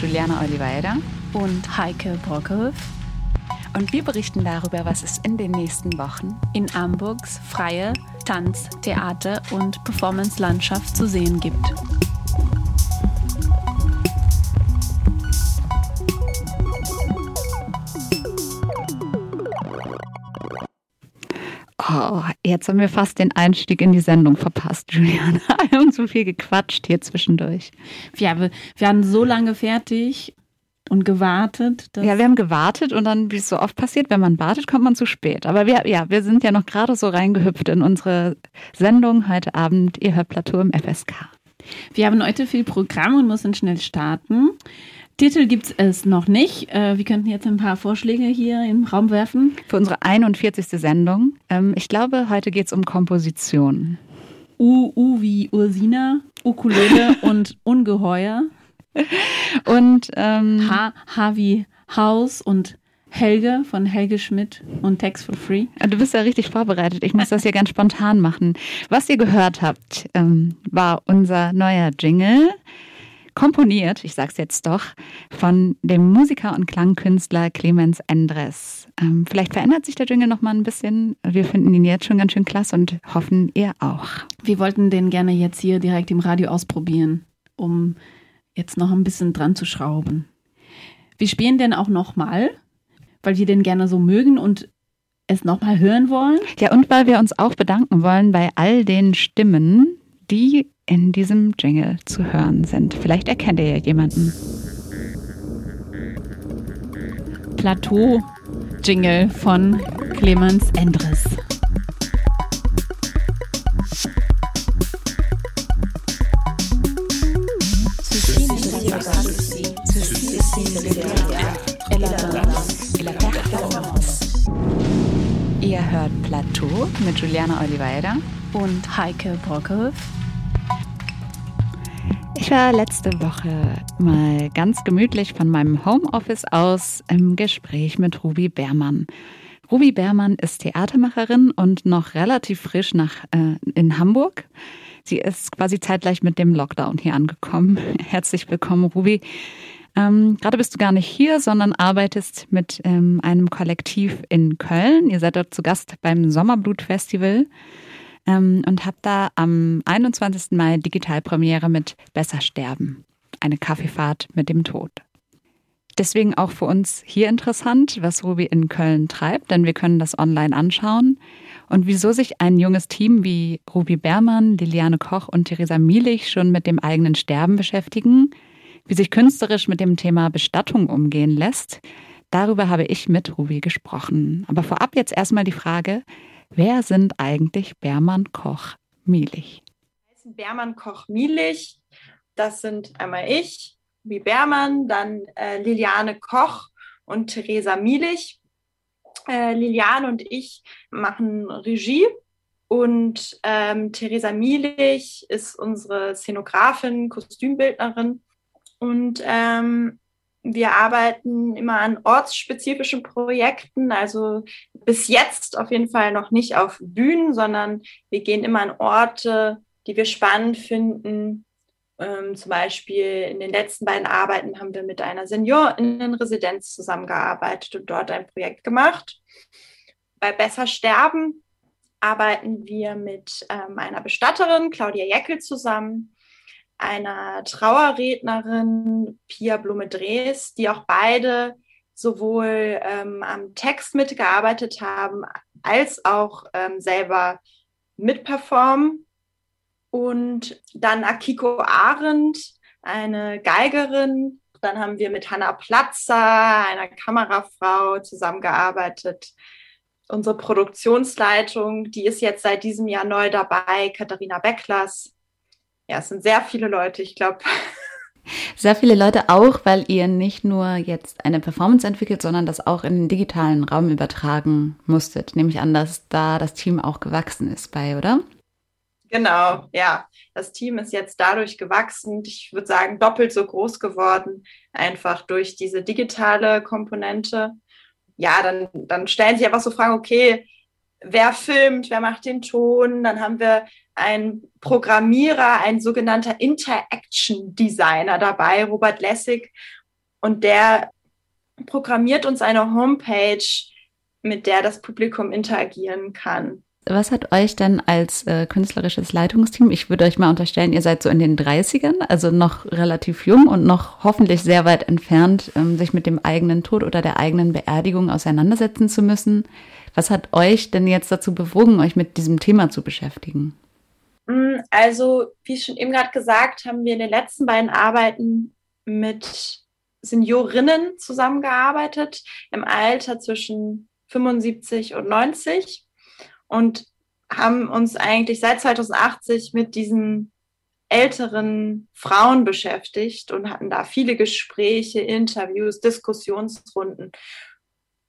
Juliana Oliveira und Heike Brockerhoff. Und wir berichten darüber, was es in den nächsten Wochen in Hamburgs freie Tanz-, Theater- und Performance-Landschaft zu sehen gibt. Jetzt haben wir fast den Einstieg in die Sendung verpasst, Juliana. Wir haben so viel gequatscht hier zwischendurch. Ja, wir, wir waren so lange fertig und gewartet. ja, wir haben gewartet und dann, wie es so oft passiert, wenn man wartet, kommt man zu spät. Aber wir, ja, wir sind ja noch gerade so reingehüpft in unsere Sendung heute Abend. Ihr hört Plateau im FSK. Wir haben heute viel Programm und müssen schnell starten. Titel gibt es noch nicht. Äh, wir könnten jetzt ein paar Vorschläge hier im Raum werfen. Für unsere 41. Sendung. Ähm, ich glaube, heute geht es um Komposition. U, U wie Ursina, Ukulele und Ungeheuer. Und ähm, H, H wie Haus und Helge von Helge Schmidt und Text for Free. Du bist ja richtig vorbereitet. Ich muss das hier ganz spontan machen. Was ihr gehört habt, ähm, war unser neuer Jingle. Komponiert, ich sag's jetzt doch, von dem Musiker und Klangkünstler Clemens Endres. Ähm, vielleicht verändert sich der Jingle noch mal ein bisschen. Wir finden ihn jetzt schon ganz schön klasse und hoffen, ihr auch. Wir wollten den gerne jetzt hier direkt im Radio ausprobieren, um jetzt noch ein bisschen dran zu schrauben. Wir spielen den auch nochmal, weil wir den gerne so mögen und es nochmal hören wollen. Ja, und weil wir uns auch bedanken wollen bei all den Stimmen, die in diesem Jingle zu hören sind. Vielleicht erkennt ihr ja jemanden. Plateau-Jingle von Clemens Endres. Ihr hört Plateau mit Juliana Oliveira und Heike Brockerhoff. War letzte Woche mal ganz gemütlich von meinem Homeoffice aus im Gespräch mit Ruby Beermann. Ruby Beermann ist Theatermacherin und noch relativ frisch nach, äh, in Hamburg. Sie ist quasi zeitgleich mit dem Lockdown hier angekommen. Herzlich willkommen, Ruby. Ähm, gerade bist du gar nicht hier, sondern arbeitest mit ähm, einem Kollektiv in Köln. Ihr seid dort zu Gast beim Sommerblut-Festival ähm, und habt da am 21. Mai Digitalpremiere mit Besser sterben. Eine Kaffeefahrt mit dem Tod. Deswegen auch für uns hier interessant, was Ruby in Köln treibt, denn wir können das online anschauen. Und wieso sich ein junges Team wie Ruby Bermann, Liliane Koch und Theresa Mielich schon mit dem eigenen Sterben beschäftigen – wie sich künstlerisch mit dem Thema Bestattung umgehen lässt, darüber habe ich mit Ruby gesprochen. Aber vorab jetzt erstmal die Frage, wer sind eigentlich Bermann, Koch, Mielich? Bermann, Koch, Mielich, das sind einmal ich, wie Bermann, dann äh, Liliane Koch und Theresa Mielich. Äh, Liliane und ich machen Regie und ähm, Theresa Mielich ist unsere Szenografin, Kostümbildnerin und ähm, wir arbeiten immer an ortsspezifischen Projekten, also bis jetzt auf jeden Fall noch nicht auf Bühnen, sondern wir gehen immer an Orte, die wir spannend finden. Ähm, zum Beispiel in den letzten beiden Arbeiten haben wir mit einer Seniorinnenresidenz zusammengearbeitet und dort ein Projekt gemacht. Bei Besser Sterben arbeiten wir mit ähm, einer Bestatterin, Claudia Jeckel, zusammen einer Trauerrednerin, Pia Blume-Drees, die auch beide sowohl ähm, am Text mitgearbeitet haben, als auch ähm, selber mitperformen. Und dann Akiko Arendt, eine Geigerin. Dann haben wir mit Hanna Platzer, einer Kamerafrau, zusammengearbeitet. Unsere Produktionsleitung, die ist jetzt seit diesem Jahr neu dabei, Katharina Becklers ja, es sind sehr viele Leute, ich glaube. Sehr viele Leute auch, weil ihr nicht nur jetzt eine Performance entwickelt, sondern das auch in den digitalen Raum übertragen musstet. Nehme ich an, dass da das Team auch gewachsen ist bei, oder? Genau, ja. Das Team ist jetzt dadurch gewachsen. Ich würde sagen, doppelt so groß geworden, einfach durch diese digitale Komponente. Ja, dann, dann stellen sich einfach so Fragen, okay, wer filmt, wer macht den Ton. Dann haben wir einen Programmierer, ein sogenannter Interaction Designer dabei, Robert Lessig. Und der programmiert uns eine Homepage, mit der das Publikum interagieren kann. Was hat euch denn als äh, künstlerisches Leitungsteam, ich würde euch mal unterstellen, ihr seid so in den 30ern, also noch relativ jung und noch hoffentlich sehr weit entfernt, ähm, sich mit dem eigenen Tod oder der eigenen Beerdigung auseinandersetzen zu müssen. Was hat euch denn jetzt dazu bewogen, euch mit diesem Thema zu beschäftigen? Mm, also, wie schon eben gerade gesagt, haben wir in den letzten beiden Arbeiten mit Seniorinnen zusammengearbeitet, im Alter zwischen 75 und 90 und haben uns eigentlich seit 2080 mit diesen älteren Frauen beschäftigt und hatten da viele Gespräche, Interviews, Diskussionsrunden.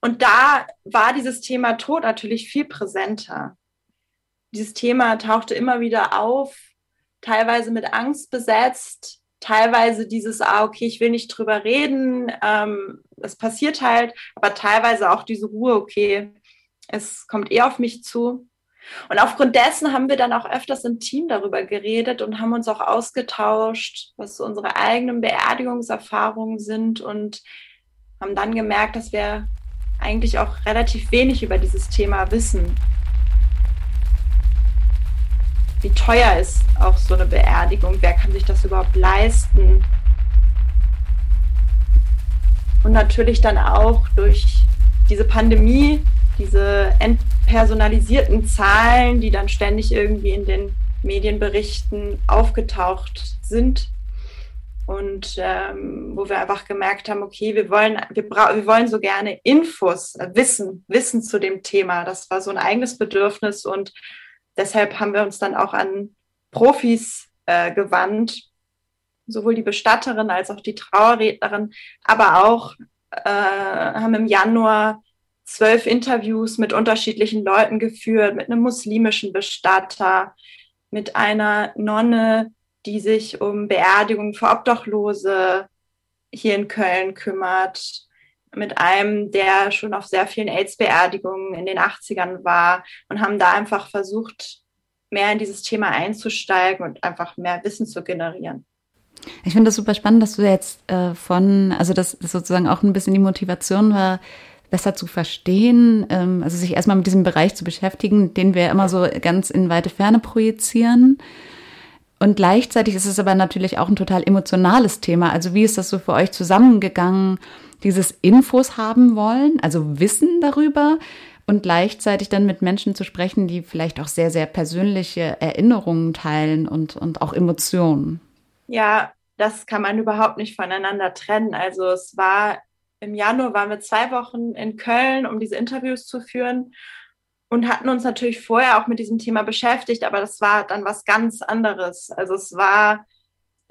Und da war dieses Thema Tod natürlich viel präsenter. Dieses Thema tauchte immer wieder auf, teilweise mit Angst besetzt, teilweise dieses, ah, okay, ich will nicht drüber reden, ähm, passiert halt, aber teilweise auch diese Ruhe, okay, es kommt eh auf mich zu. Und aufgrund dessen haben wir dann auch öfters im Team darüber geredet und haben uns auch ausgetauscht, was so unsere eigenen Beerdigungserfahrungen sind und haben dann gemerkt, dass wir eigentlich auch relativ wenig über dieses Thema wissen. Wie teuer ist auch so eine Beerdigung? Wer kann sich das überhaupt leisten? Und natürlich dann auch durch diese Pandemie diese entpersonalisierten Zahlen, die dann ständig irgendwie in den Medienberichten aufgetaucht sind. Und ähm, wo wir einfach gemerkt haben, okay, wir wollen, wir, wir wollen so gerne Infos, äh, Wissen, Wissen zu dem Thema. Das war so ein eigenes Bedürfnis und deshalb haben wir uns dann auch an Profis äh, gewandt, sowohl die Bestatterin als auch die Trauerrednerin, aber auch äh, haben im Januar zwölf Interviews mit unterschiedlichen Leuten geführt, mit einem muslimischen Bestatter, mit einer Nonne, die sich um Beerdigung für Obdachlose hier in Köln kümmert, mit einem, der schon auf sehr vielen AIDS-Beerdigungen in den 80ern war und haben da einfach versucht, mehr in dieses Thema einzusteigen und einfach mehr Wissen zu generieren. Ich finde das super spannend, dass du jetzt äh, von, also dass das sozusagen auch ein bisschen die Motivation war, besser zu verstehen, ähm, also sich erstmal mit diesem Bereich zu beschäftigen, den wir immer so ganz in weite Ferne projizieren. Und gleichzeitig ist es aber natürlich auch ein total emotionales Thema. Also wie ist das so für euch zusammengegangen, dieses Infos haben wollen, also Wissen darüber und gleichzeitig dann mit Menschen zu sprechen, die vielleicht auch sehr, sehr persönliche Erinnerungen teilen und, und auch Emotionen? Ja, das kann man überhaupt nicht voneinander trennen. Also es war im Januar waren wir zwei Wochen in Köln, um diese Interviews zu führen und hatten uns natürlich vorher auch mit diesem Thema beschäftigt, aber das war dann was ganz anderes. Also es war,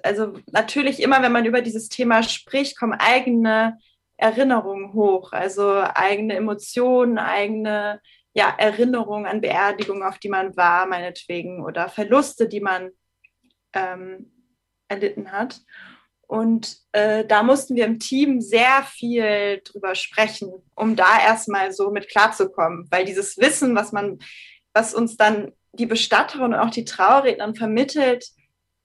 also natürlich immer, wenn man über dieses Thema spricht, kommen eigene Erinnerungen hoch, also eigene Emotionen, eigene ja, Erinnerungen an Beerdigungen, auf die man war, meinetwegen, oder Verluste, die man ähm, erlitten hat. Und äh, da mussten wir im Team sehr viel drüber sprechen, um da erstmal so mit klarzukommen. Weil dieses Wissen, was man, was uns dann die Bestatterin und auch die Trauerrednerin vermittelt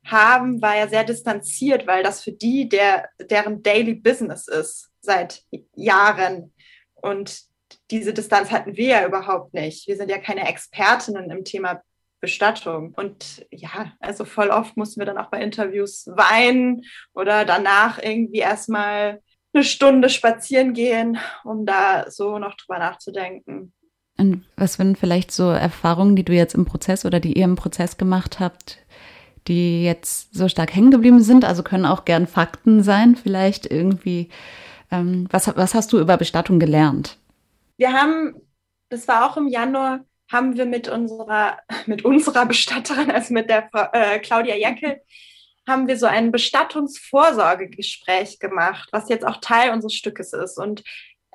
haben, war ja sehr distanziert, weil das für die der, deren Daily Business ist seit Jahren. Und diese Distanz hatten wir ja überhaupt nicht. Wir sind ja keine Expertinnen im Thema Bestattung. Und ja, also voll oft mussten wir dann auch bei Interviews weinen oder danach irgendwie erstmal eine Stunde spazieren gehen, um da so noch drüber nachzudenken. Und was sind vielleicht so Erfahrungen, die du jetzt im Prozess oder die ihr im Prozess gemacht habt, die jetzt so stark hängen geblieben sind? Also können auch gern Fakten sein, vielleicht irgendwie. Ähm, was, was hast du über Bestattung gelernt? Wir haben, das war auch im Januar, haben wir mit unserer, mit unserer Bestatterin, also mit der äh, Claudia Jackel, haben wir so ein Bestattungsvorsorgegespräch gemacht, was jetzt auch Teil unseres Stückes ist. Und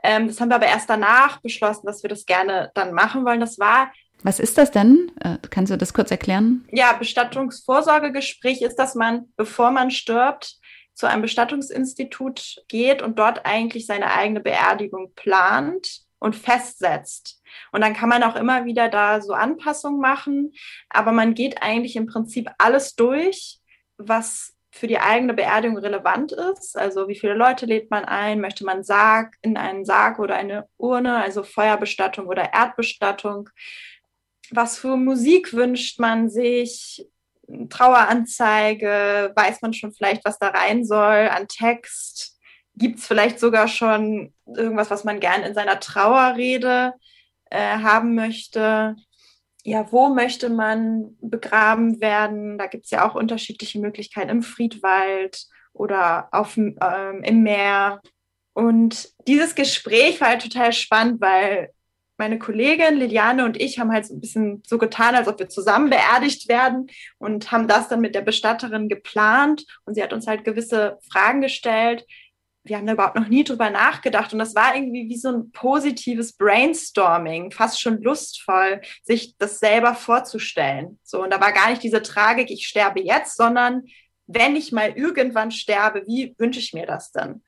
ähm, das haben wir aber erst danach beschlossen, dass wir das gerne dann machen wollen. Das war. Was ist das denn? Äh, kannst du das kurz erklären? Ja, Bestattungsvorsorgegespräch ist, dass man, bevor man stirbt, zu einem Bestattungsinstitut geht und dort eigentlich seine eigene Beerdigung plant und festsetzt. Und dann kann man auch immer wieder da so Anpassungen machen, aber man geht eigentlich im Prinzip alles durch, was für die eigene Beerdigung relevant ist. Also wie viele Leute lädt man ein? Möchte man Sarg in einen Sarg oder eine Urne, also Feuerbestattung oder Erdbestattung? Was für Musik wünscht man sich? Traueranzeige? Weiß man schon vielleicht, was da rein soll an Text? Gibt es vielleicht sogar schon irgendwas, was man gern in seiner Trauerrede äh, haben möchte? ja, wo möchte man begraben werden? Da gibt es ja auch unterschiedliche Möglichkeiten im Friedwald oder auf, ähm, im Meer. Und dieses Gespräch war halt total spannend, weil meine Kollegin Liliane und ich haben halt so ein bisschen so getan, als ob wir zusammen beerdigt werden und haben das dann mit der Bestatterin geplant. Und sie hat uns halt gewisse Fragen gestellt, wir haben da überhaupt noch nie drüber nachgedacht. Und das war irgendwie wie so ein positives Brainstorming, fast schon lustvoll, sich das selber vorzustellen. So, und da war gar nicht diese Tragik, ich sterbe jetzt, sondern wenn ich mal irgendwann sterbe, wie wünsche ich mir das denn?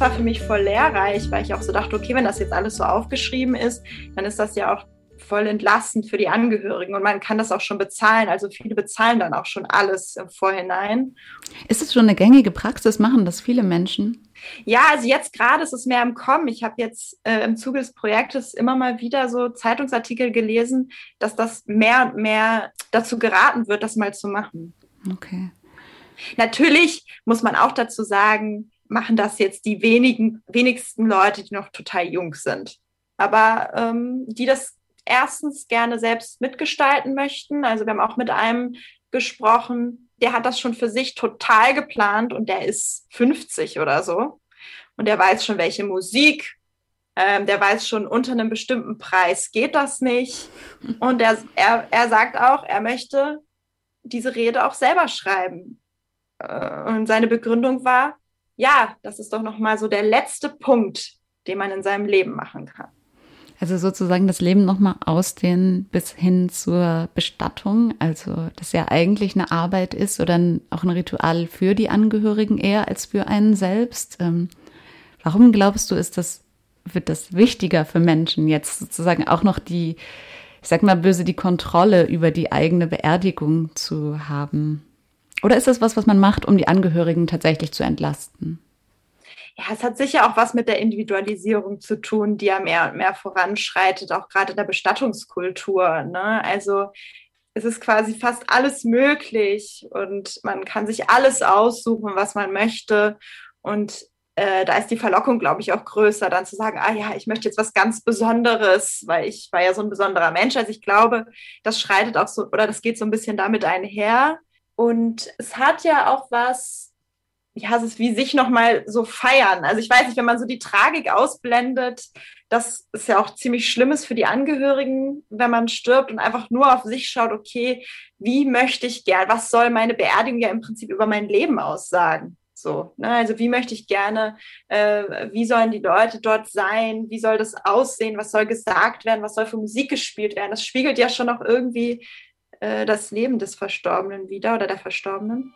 Das war für mich voll lehrreich, weil ich auch so dachte, okay, wenn das jetzt alles so aufgeschrieben ist, dann ist das ja auch voll entlastend für die Angehörigen und man kann das auch schon bezahlen. Also viele bezahlen dann auch schon alles im Vorhinein. Ist es schon eine gängige Praxis? Machen das viele Menschen? Ja, also jetzt gerade ist es mehr im Kommen. Ich habe jetzt äh, im Zuge des Projektes immer mal wieder so Zeitungsartikel gelesen, dass das mehr und mehr dazu geraten wird, das mal zu machen. Okay. Natürlich muss man auch dazu sagen, machen das jetzt die wenigen, wenigsten Leute, die noch total jung sind. Aber ähm, die das erstens gerne selbst mitgestalten möchten. Also wir haben auch mit einem gesprochen, der hat das schon für sich total geplant und der ist 50 oder so. Und der weiß schon, welche Musik, ähm, der weiß schon, unter einem bestimmten Preis geht das nicht. Und er, er, er sagt auch, er möchte diese Rede auch selber schreiben. Äh, und seine Begründung war, ja, das ist doch nochmal so der letzte Punkt, den man in seinem Leben machen kann. Also sozusagen das Leben nochmal ausdehnen bis hin zur Bestattung, also das ja eigentlich eine Arbeit ist oder auch ein Ritual für die Angehörigen eher als für einen selbst. Ähm, warum glaubst du, ist das, wird das wichtiger für Menschen jetzt sozusagen auch noch die, ich sag mal böse, die Kontrolle über die eigene Beerdigung zu haben? Oder ist das was, was man macht, um die Angehörigen tatsächlich zu entlasten? Ja, es hat sicher auch was mit der Individualisierung zu tun, die ja mehr und mehr voranschreitet, auch gerade in der Bestattungskultur. Ne? Also es ist quasi fast alles möglich und man kann sich alles aussuchen, was man möchte. Und äh, da ist die Verlockung, glaube ich, auch größer, dann zu sagen, ah ja, ich möchte jetzt was ganz Besonderes, weil ich war ja so ein besonderer Mensch. Also ich glaube, das schreitet auch so, oder das geht so ein bisschen damit einher. Und es hat ja auch was, ja, es wie sich nochmal so feiern. Also ich weiß nicht, wenn man so die Tragik ausblendet, das ist ja auch ziemlich Schlimmes für die Angehörigen, wenn man stirbt und einfach nur auf sich schaut, okay, wie möchte ich gern, was soll meine Beerdigung ja im Prinzip über mein Leben aussagen? So, ne? Also wie möchte ich gerne, äh, wie sollen die Leute dort sein, wie soll das aussehen, was soll gesagt werden, was soll für Musik gespielt werden? Das spiegelt ja schon noch irgendwie äh, das Leben des Verstorbenen wieder oder der Verstorbenen.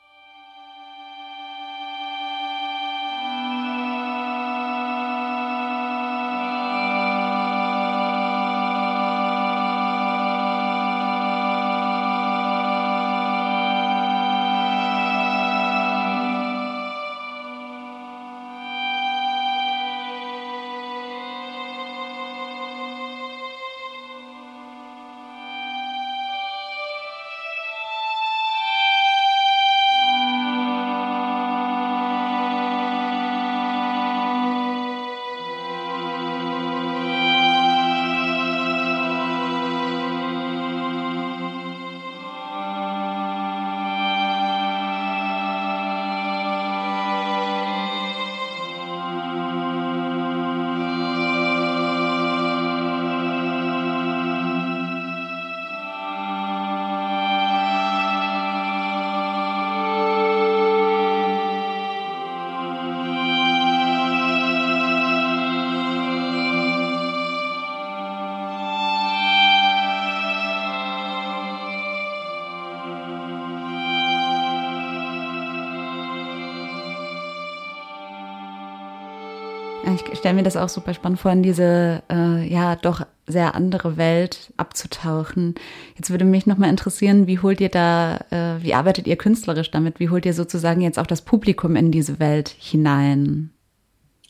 Stelle mir das auch super spannend vor, in diese äh, ja doch sehr andere Welt abzutauchen. Jetzt würde mich nochmal interessieren, wie holt ihr da, äh, wie arbeitet ihr künstlerisch damit? Wie holt ihr sozusagen jetzt auch das Publikum in diese Welt hinein?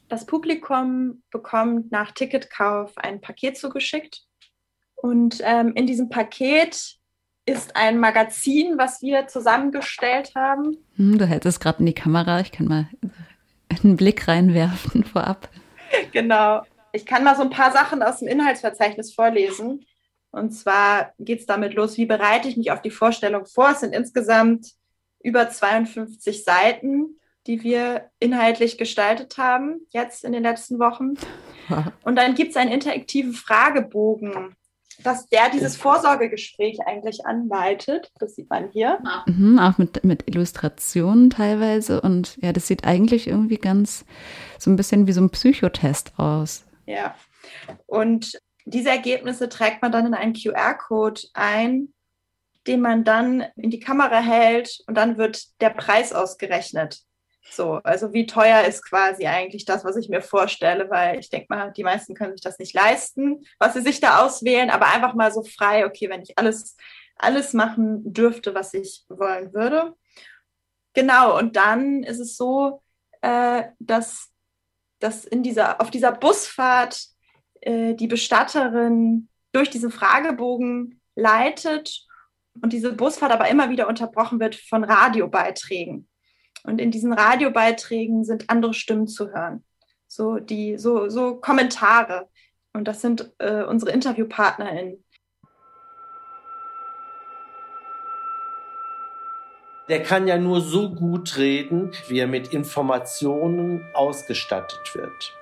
Das Publikum bekommt nach Ticketkauf ein Paket zugeschickt. Und ähm, in diesem Paket ist ein Magazin, was wir zusammengestellt haben. Hm, du hältst es gerade in die Kamera. Ich kann mal einen Blick reinwerfen vorab. Genau. Ich kann mal so ein paar Sachen aus dem Inhaltsverzeichnis vorlesen. Und zwar geht es damit los, wie bereite ich mich auf die Vorstellung vor. Es sind insgesamt über 52 Seiten, die wir inhaltlich gestaltet haben, jetzt in den letzten Wochen. Und dann gibt es einen interaktiven Fragebogen, dass der dieses Vorsorgegespräch eigentlich anleitet. Das sieht man hier. Mhm, auch mit, mit Illustrationen teilweise. Und ja, das sieht eigentlich irgendwie ganz so ein bisschen wie so ein Psychotest aus. Ja. Und diese Ergebnisse trägt man dann in einen QR-Code ein, den man dann in die Kamera hält und dann wird der Preis ausgerechnet. So, also wie teuer ist quasi eigentlich das, was ich mir vorstelle, weil ich denke mal, die meisten können sich das nicht leisten, was sie sich da auswählen, aber einfach mal so frei, okay, wenn ich alles, alles machen dürfte, was ich wollen würde. Genau, und dann ist es so, äh, dass, dass in dieser, auf dieser Busfahrt äh, die Bestatterin durch diesen Fragebogen leitet und diese Busfahrt aber immer wieder unterbrochen wird von Radiobeiträgen. Und in diesen Radiobeiträgen sind andere Stimmen zu hören. So, die, so, so Kommentare. Und das sind äh, unsere InterviewpartnerInnen. Der kann ja nur so gut reden, wie er mit Informationen ausgestattet wird.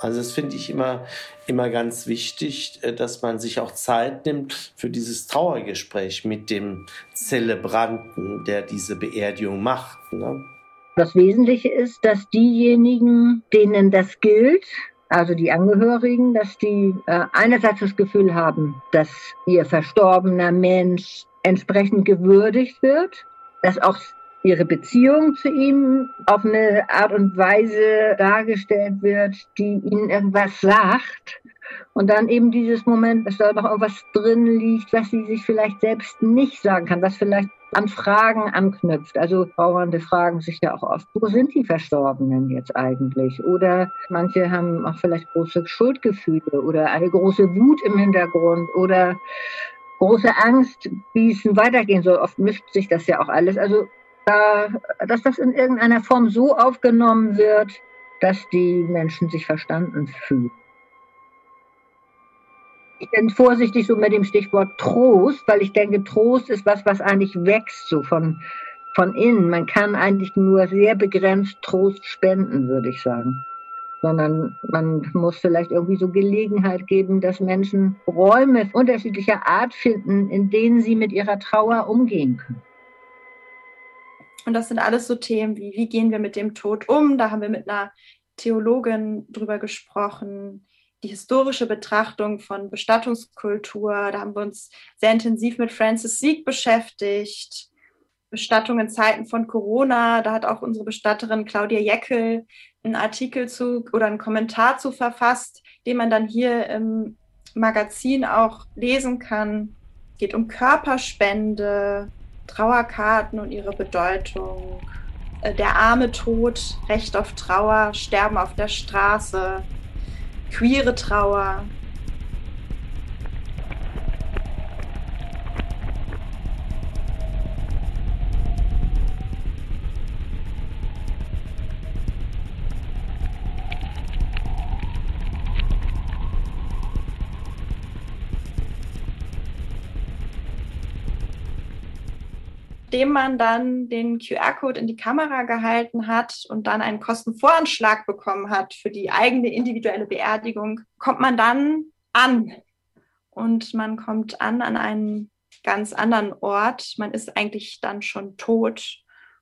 Also das finde ich immer, immer ganz wichtig, äh, dass man sich auch Zeit nimmt für dieses Trauergespräch mit dem Zelebranten, der diese Beerdigung macht. Ne? Das Wesentliche ist, dass diejenigen, denen das gilt, also die Angehörigen, dass die äh, einerseits das Gefühl haben, dass ihr verstorbener Mensch entsprechend gewürdigt wird, dass auch ihre Beziehung zu ihm auf eine Art und Weise dargestellt wird, die ihnen irgendwas sagt. Und dann eben dieses Moment, dass da noch irgendwas drin liegt, was sie sich vielleicht selbst nicht sagen kann, was vielleicht an Fragen anknüpft. Also Trauernde fragen sich ja auch oft, wo sind die Verstorbenen jetzt eigentlich? Oder manche haben auch vielleicht große Schuldgefühle oder eine große Wut im Hintergrund oder große Angst, wie es weitergehen soll. Oft mischt sich das ja auch alles. Also, da, dass das in irgendeiner Form so aufgenommen wird, dass die Menschen sich verstanden fühlen. Ich bin vorsichtig so mit dem Stichwort Trost, weil ich denke, Trost ist was, was eigentlich wächst so von, von innen. Man kann eigentlich nur sehr begrenzt Trost spenden, würde ich sagen. Sondern man muss vielleicht irgendwie so Gelegenheit geben, dass Menschen Räume unterschiedlicher Art finden, in denen sie mit ihrer Trauer umgehen können. Und das sind alles so Themen wie, wie gehen wir mit dem Tod um? Da haben wir mit einer Theologin drüber gesprochen die historische Betrachtung von Bestattungskultur. Da haben wir uns sehr intensiv mit Francis Sieg beschäftigt. Bestattung in Zeiten von Corona. Da hat auch unsere Bestatterin Claudia Jeckel einen Artikel zu oder einen Kommentar zu verfasst, den man dann hier im Magazin auch lesen kann. Geht um Körperspende, Trauerkarten und ihre Bedeutung. Äh, der arme Tod, Recht auf Trauer, Sterben auf der Straße, queere Trauer, nachdem man dann den QR-Code in die Kamera gehalten hat und dann einen Kostenvoranschlag bekommen hat für die eigene individuelle Beerdigung, kommt man dann an. Und man kommt an an einen ganz anderen Ort. Man ist eigentlich dann schon tot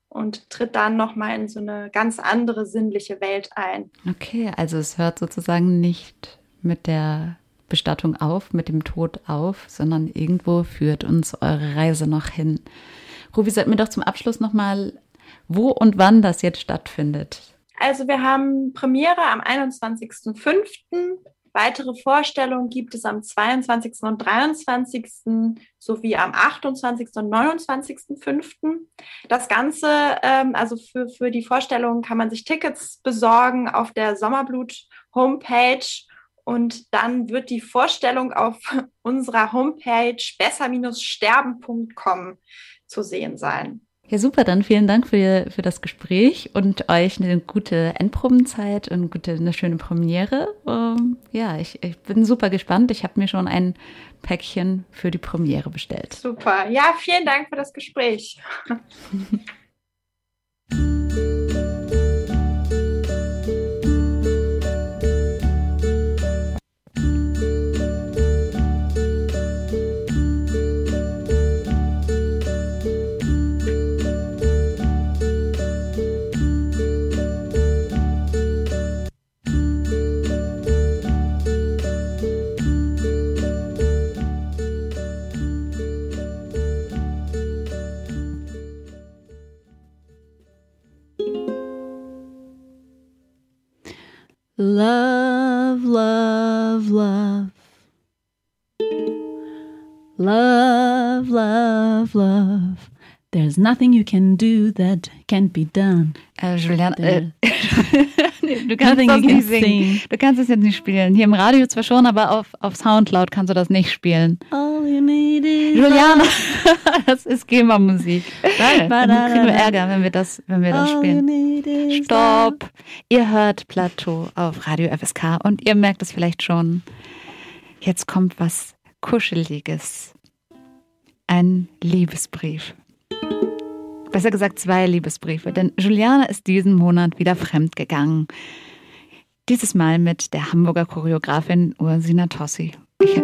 und tritt dann nochmal in so eine ganz andere sinnliche Welt ein. Okay, also es hört sozusagen nicht mit der Bestattung auf, mit dem Tod auf, sondern irgendwo führt uns eure Reise noch hin. Ruby, sag mir doch zum Abschluss nochmal, wo und wann das jetzt stattfindet. Also wir haben Premiere am 21.05. Weitere Vorstellungen gibt es am 22. und 23. sowie am 28. und 29.05. Das Ganze, ähm, also für, für die Vorstellungen kann man sich Tickets besorgen auf der Sommerblut Homepage und dann wird die Vorstellung auf unserer Homepage besser-sterben.com zu sehen sein. Ja, super, dann vielen Dank für, für das Gespräch und euch eine gute Endprobenzeit und gute, eine schöne Premiere. Ähm, ja, ich, ich bin super gespannt. Ich habe mir schon ein Päckchen für die Premiere bestellt. Super. Ja, vielen Dank für das Gespräch. Love, love, love. Love, love, love. There's nothing you can do that can't be done. Äh, Julian, äh, du kannst das nicht singen. Du kannst es jetzt nicht spielen. Hier im Radio zwar schon, aber auf, auf Soundcloud kannst du das nicht spielen. All you need is Juliana, das ist GEMA-Musik. Dann kriegen wir Ärger, wenn wir das, wenn wir das spielen. Stopp! Ihr hört Plateau auf Radio FSK und ihr merkt es vielleicht schon. Jetzt kommt was Kuscheliges. Ein Liebesbrief. Besser gesagt zwei Liebesbriefe, denn Juliana ist diesen Monat wieder fremd gegangen. Dieses Mal mit der Hamburger Choreografin Ursina Tossi. Ich,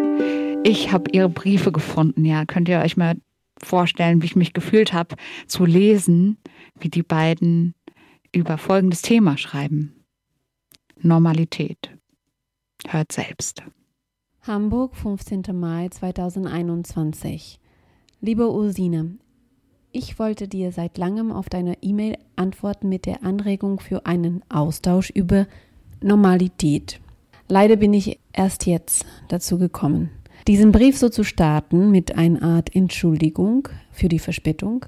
ich habe ihre Briefe gefunden, ja. Könnt ihr euch mal vorstellen, wie ich mich gefühlt habe, zu lesen, wie die beiden über folgendes Thema schreiben. Normalität. Hört selbst. Hamburg, 15. Mai 2021. Liebe Ursine, ich wollte dir seit langem auf deine E-Mail antworten mit der Anregung für einen Austausch über Normalität. Leider bin ich erst jetzt dazu gekommen. Diesen Brief so zu starten mit einer Art Entschuldigung für die Verspätung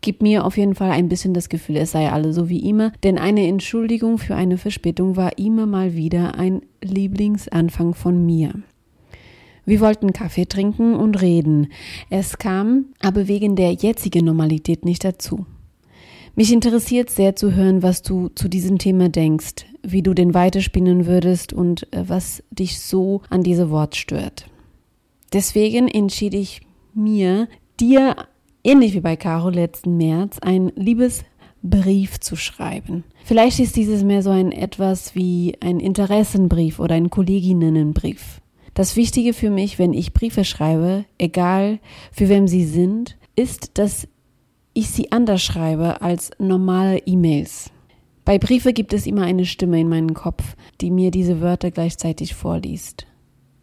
gibt mir auf jeden Fall ein bisschen das Gefühl, es sei alles so wie immer, denn eine Entschuldigung für eine Verspätung war immer mal wieder ein Lieblingsanfang von mir. Wir wollten Kaffee trinken und reden. Es kam aber wegen der jetzigen Normalität nicht dazu. Mich interessiert sehr zu hören, was du zu diesem Thema denkst, wie du den weiterspinnen würdest und äh, was dich so an diese Wort stört. Deswegen entschied ich mir, dir, ähnlich wie bei Caro letzten März, ein Liebesbrief zu schreiben. Vielleicht ist dieses mehr so ein etwas wie ein Interessenbrief oder ein Kolleginnenbrief. Das Wichtige für mich, wenn ich Briefe schreibe, egal für wem sie sind, ist, dass ich sie anders schreibe als normale E-Mails. Bei Briefe gibt es immer eine Stimme in meinem Kopf, die mir diese Wörter gleichzeitig vorliest.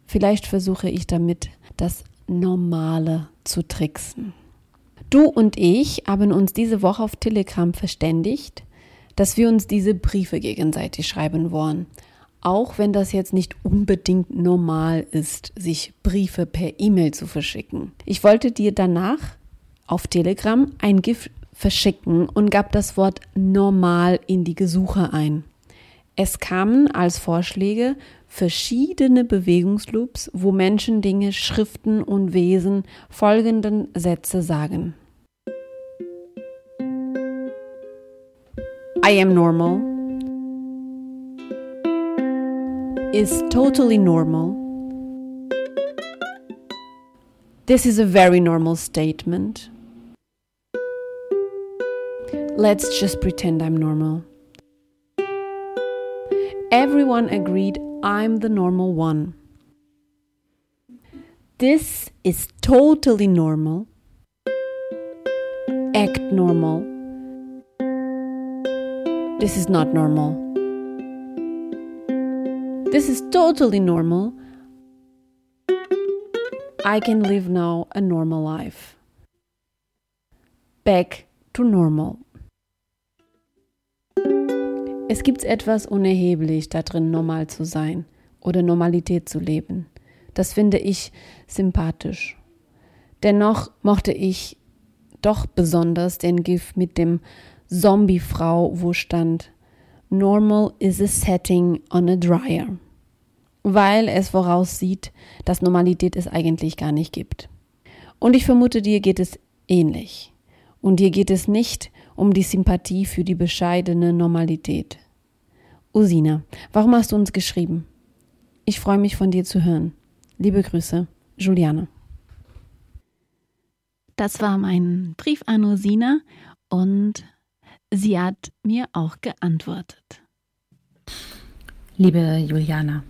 Vielleicht versuche ich damit, das Normale zu tricksen. Du und ich haben uns diese Woche auf Telegram verständigt, dass wir uns diese Briefe gegenseitig schreiben wollen. Auch wenn das jetzt nicht unbedingt normal ist, sich Briefe per E-Mail zu verschicken. Ich wollte dir danach auf Telegram ein GIF verschicken und gab das Wort normal in die Gesuche ein. Es kamen als Vorschläge verschiedene Bewegungsloops, wo Menschen, Dinge, Schriften und Wesen folgenden Sätze sagen. I am normal is totally normal. This is a very normal statement. Let's just pretend I'm normal. Everyone agreed I'm the normal one. This is totally normal. Act normal. This is not normal. This is totally normal. I can live now a normal life. Back to normal. Es gibt etwas unerheblich darin, normal zu sein oder Normalität zu leben. Das finde ich sympathisch. Dennoch mochte ich doch besonders den GIF mit dem Zombiefrau, wo stand Normal is a setting on a dryer, weil es voraussieht, dass Normalität es eigentlich gar nicht gibt. Und ich vermute, dir geht es ähnlich. Und dir geht es nicht um die Sympathie für die bescheidene Normalität. Usina, warum hast du uns geschrieben? Ich freue mich von dir zu hören. Liebe Grüße, Juliane. Das war mein Brief an Usina und Sie hat mir auch geantwortet. Liebe Juliana,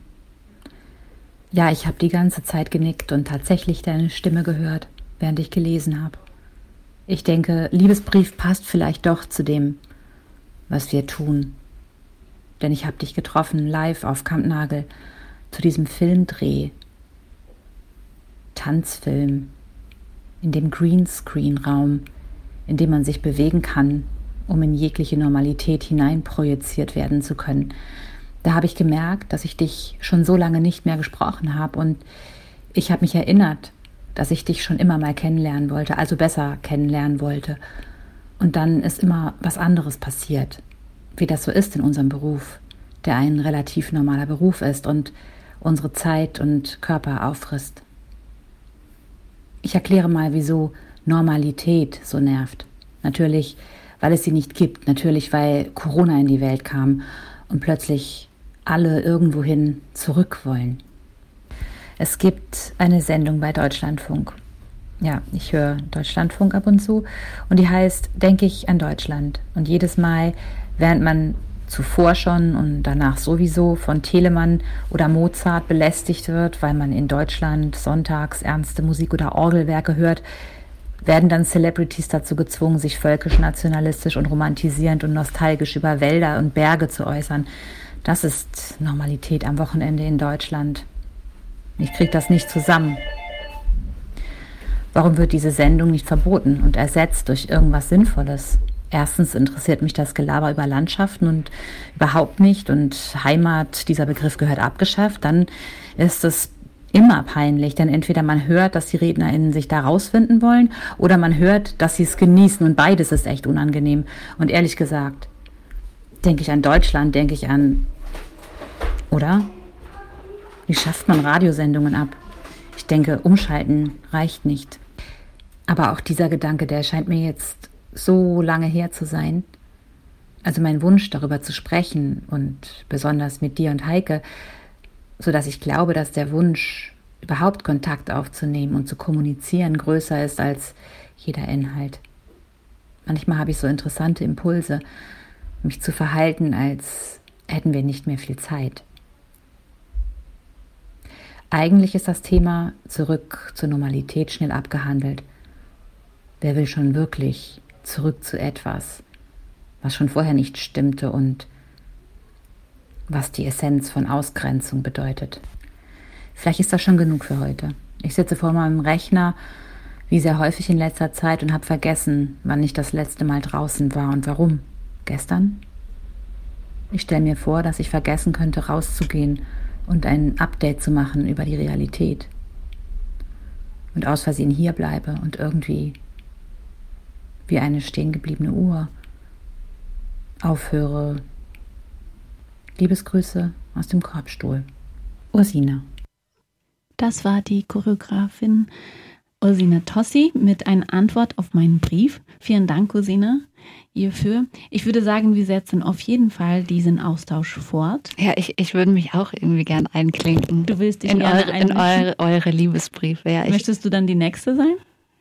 ja, ich habe die ganze Zeit genickt und tatsächlich deine Stimme gehört, während ich gelesen habe. Ich denke, Liebesbrief passt vielleicht doch zu dem, was wir tun. Denn ich habe dich getroffen live auf Kampnagel zu diesem Filmdreh, Tanzfilm, in dem Greenscreen-Raum, in dem man sich bewegen kann um in jegliche Normalität hineinprojiziert werden zu können. Da habe ich gemerkt, dass ich dich schon so lange nicht mehr gesprochen habe und ich habe mich erinnert, dass ich dich schon immer mal kennenlernen wollte, also besser kennenlernen wollte. Und dann ist immer was anderes passiert, wie das so ist in unserem Beruf, der ein relativ normaler Beruf ist und unsere Zeit und Körper auffrisst. Ich erkläre mal, wieso Normalität so nervt. Natürlich weil es sie nicht gibt. Natürlich, weil Corona in die Welt kam und plötzlich alle irgendwohin zurück wollen. Es gibt eine Sendung bei Deutschlandfunk. Ja, ich höre Deutschlandfunk ab und zu und die heißt Denke ich an Deutschland. Und jedes Mal, während man zuvor schon und danach sowieso von Telemann oder Mozart belästigt wird, weil man in Deutschland sonntags ernste Musik oder Orgelwerke hört, werden dann Celebrities dazu gezwungen, sich völkisch, nationalistisch und romantisierend und nostalgisch über Wälder und Berge zu äußern. Das ist Normalität am Wochenende in Deutschland. Ich kriege das nicht zusammen. Warum wird diese Sendung nicht verboten und ersetzt durch irgendwas Sinnvolles? Erstens interessiert mich das Gelaber über Landschaften und überhaupt nicht und Heimat, dieser Begriff gehört abgeschafft. Dann ist es immer peinlich, denn entweder man hört, dass die RednerInnen sich da rausfinden wollen oder man hört, dass sie es genießen und beides ist echt unangenehm. Und ehrlich gesagt, denke ich an Deutschland, denke ich an, oder? Wie schafft man Radiosendungen ab? Ich denke, umschalten reicht nicht. Aber auch dieser Gedanke, der scheint mir jetzt so lange her zu sein. Also mein Wunsch darüber zu sprechen und besonders mit dir und Heike, so dass ich glaube, dass der Wunsch, überhaupt Kontakt aufzunehmen und zu kommunizieren, größer ist als jeder Inhalt. Manchmal habe ich so interessante Impulse, mich zu verhalten, als hätten wir nicht mehr viel Zeit. Eigentlich ist das Thema zurück zur Normalität schnell abgehandelt. Wer will schon wirklich zurück zu etwas, was schon vorher nicht stimmte und was die Essenz von Ausgrenzung bedeutet. Vielleicht ist das schon genug für heute. Ich sitze vor meinem Rechner, wie sehr häufig in letzter Zeit, und habe vergessen, wann ich das letzte Mal draußen war und warum. Gestern? Ich stelle mir vor, dass ich vergessen könnte, rauszugehen und ein Update zu machen über die Realität. Und aus Versehen hier bleibe und irgendwie wie eine stehengebliebene Uhr aufhöre Liebesgrüße aus dem Korbstuhl. Ursina. Das war die Choreografin Ursina Tossi mit einer Antwort auf meinen Brief. Vielen Dank, Ursina, hierfür. Ich würde sagen, wir setzen auf jeden Fall diesen Austausch fort. Ja, ich, ich würde mich auch irgendwie gern einklinken. Du willst dich in, eure, in eure, eure Liebesbriefe. Ja, Möchtest du dann die nächste sein?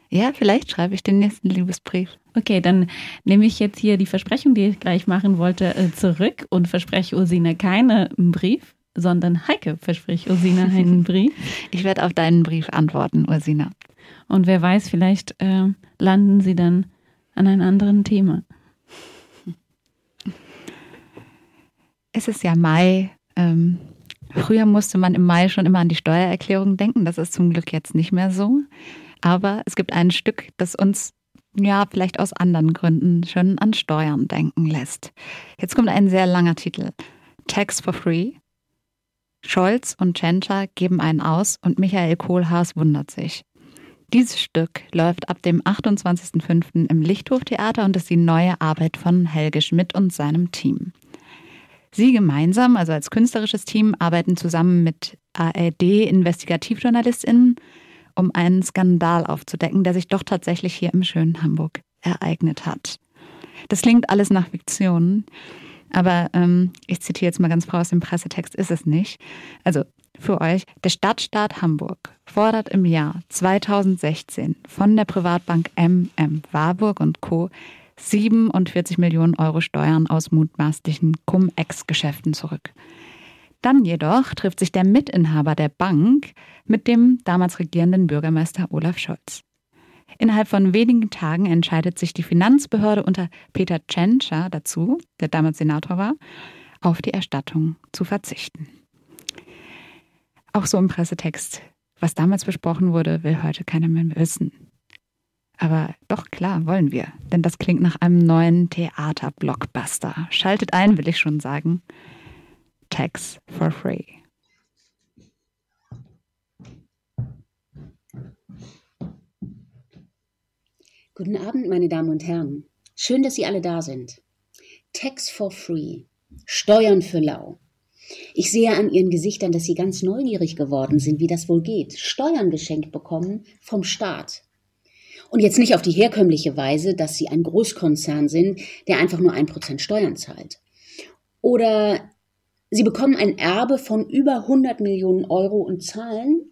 Ja, vielleicht schreibe ich den nächsten Liebesbrief. Okay, dann nehme ich jetzt hier die Versprechung, die ich gleich machen wollte, äh, zurück und verspreche Ursina keinen Brief, sondern Heike verspricht Ursina einen Brief. Ich werde auf deinen Brief antworten, Ursina. Und wer weiß, vielleicht äh, landen sie dann an einem anderen Thema. Es ist ja Mai. Ähm, früher musste man im Mai schon immer an die Steuererklärung denken. Das ist zum Glück jetzt nicht mehr so. Aber es gibt ein Stück, das uns ja, vielleicht aus anderen Gründen schon an Steuern denken lässt. Jetzt kommt ein sehr langer Titel. Tax for Free. Scholz und Tschentscher geben einen aus und Michael Kohlhaas wundert sich. Dieses Stück läuft ab dem 28.05. im Lichthoftheater und ist die neue Arbeit von Helge Schmidt und seinem Team. Sie gemeinsam, also als künstlerisches Team, arbeiten zusammen mit ARD-Investigativjournalistinnen, um einen Skandal aufzudecken, der sich doch tatsächlich hier im schönen Hamburg ereignet hat. Das klingt alles nach Fiktion, aber ähm, ich zitiere jetzt mal ganz frei aus dem Pressetext, ist es nicht. Also für euch, der Stadtstaat Hamburg fordert im Jahr 2016 von der Privatbank MM Warburg und Co. 47 Millionen Euro Steuern aus mutmaßlichen Cum-Ex-Geschäften zurück. Dann jedoch trifft sich der Mitinhaber der Bank mit dem damals regierenden Bürgermeister Olaf Scholz. Innerhalb von wenigen Tagen entscheidet sich die Finanzbehörde unter Peter Tschentscher dazu, der damals Senator war, auf die Erstattung zu verzichten. Auch so im Pressetext. Was damals besprochen wurde, will heute keiner mehr wissen. Aber doch klar wollen wir, denn das klingt nach einem neuen Theater-Blockbuster. Schaltet ein, will ich schon sagen. Tax for free. Guten Abend, meine Damen und Herren. Schön, dass Sie alle da sind. Tax for free. Steuern für lau. Ich sehe an Ihren Gesichtern, dass Sie ganz neugierig geworden sind, wie das wohl geht. Steuern geschenkt bekommen vom Staat. Und jetzt nicht auf die herkömmliche Weise, dass Sie ein Großkonzern sind, der einfach nur ein Prozent Steuern zahlt. Oder Sie bekommen ein Erbe von über 100 Millionen Euro und zahlen,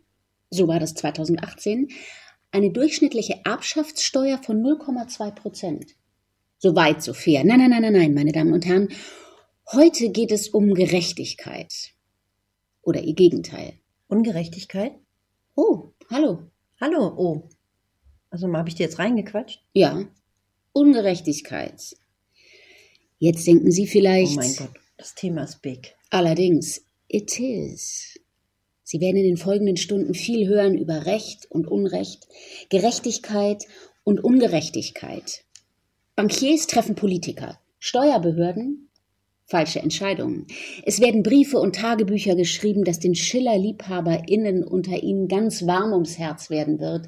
so war das 2018, eine durchschnittliche Erbschaftssteuer von 0,2 Prozent. So weit, so fair. Nein, nein, nein, nein, nein, meine Damen und Herren. Heute geht es um Gerechtigkeit. Oder ihr Gegenteil. Ungerechtigkeit? Oh, hallo. Hallo, oh. Also habe ich dir jetzt reingequatscht? Ja, Ungerechtigkeit. Jetzt denken Sie vielleicht. Oh mein Gott, das Thema ist big. Allerdings, it is. Sie werden in den folgenden Stunden viel hören über Recht und Unrecht, Gerechtigkeit und Ungerechtigkeit. Bankiers treffen Politiker, Steuerbehörden falsche Entscheidungen. Es werden Briefe und Tagebücher geschrieben, dass den Schiller-LiebhaberInnen unter ihnen ganz warm ums Herz werden wird.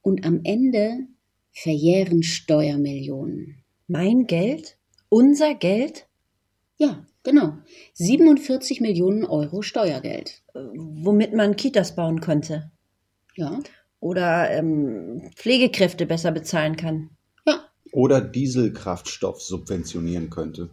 Und am Ende verjähren Steuermillionen. Mein Geld? Unser Geld? Ja, Genau. 47 Millionen Euro Steuergeld. Äh, womit man Kitas bauen könnte. Ja. Oder ähm, Pflegekräfte besser bezahlen kann. Ja. Oder Dieselkraftstoff subventionieren könnte.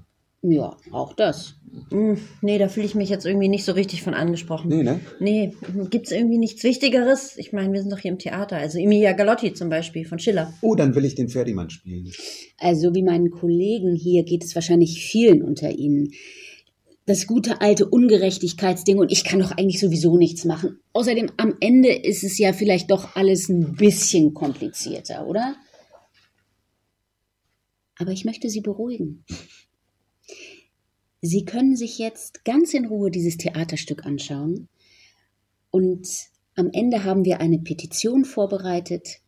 Ja, auch das. Hm, nee, da fühle ich mich jetzt irgendwie nicht so richtig von angesprochen. Nee, ne? Nee, gibt's irgendwie nichts Wichtigeres? Ich meine, wir sind doch hier im Theater. Also Emilia Galotti zum Beispiel von Schiller. Oh, dann will ich den Ferdinand spielen. Also wie meinen Kollegen hier geht es wahrscheinlich vielen unter ihnen. Das gute alte Ungerechtigkeitsding und ich kann doch eigentlich sowieso nichts machen. Außerdem am Ende ist es ja vielleicht doch alles ein bisschen komplizierter, oder? Aber ich möchte Sie beruhigen. Sie können sich jetzt ganz in Ruhe dieses Theaterstück anschauen und am Ende haben wir eine Petition vorbereitet,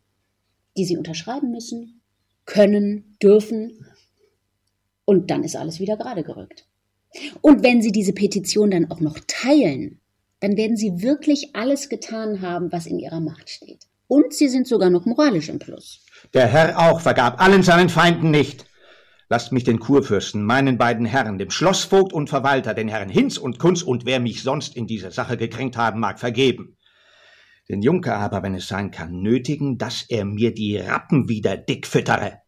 die Sie unterschreiben müssen, können, dürfen und dann ist alles wieder gerade gerückt. Und wenn Sie diese Petition dann auch noch teilen, dann werden Sie wirklich alles getan haben, was in Ihrer Macht steht. Und Sie sind sogar noch moralisch im Plus. Der Herr auch vergab allen seinen Feinden nicht. Lasst mich den Kurfürsten, meinen beiden Herren, dem Schlossvogt und Verwalter, den Herren Hinz und Kunz und wer mich sonst in dieser Sache gekränkt haben mag, vergeben. Den Junker aber, wenn es sein kann, nötigen, dass er mir die Rappen wieder dick füttere.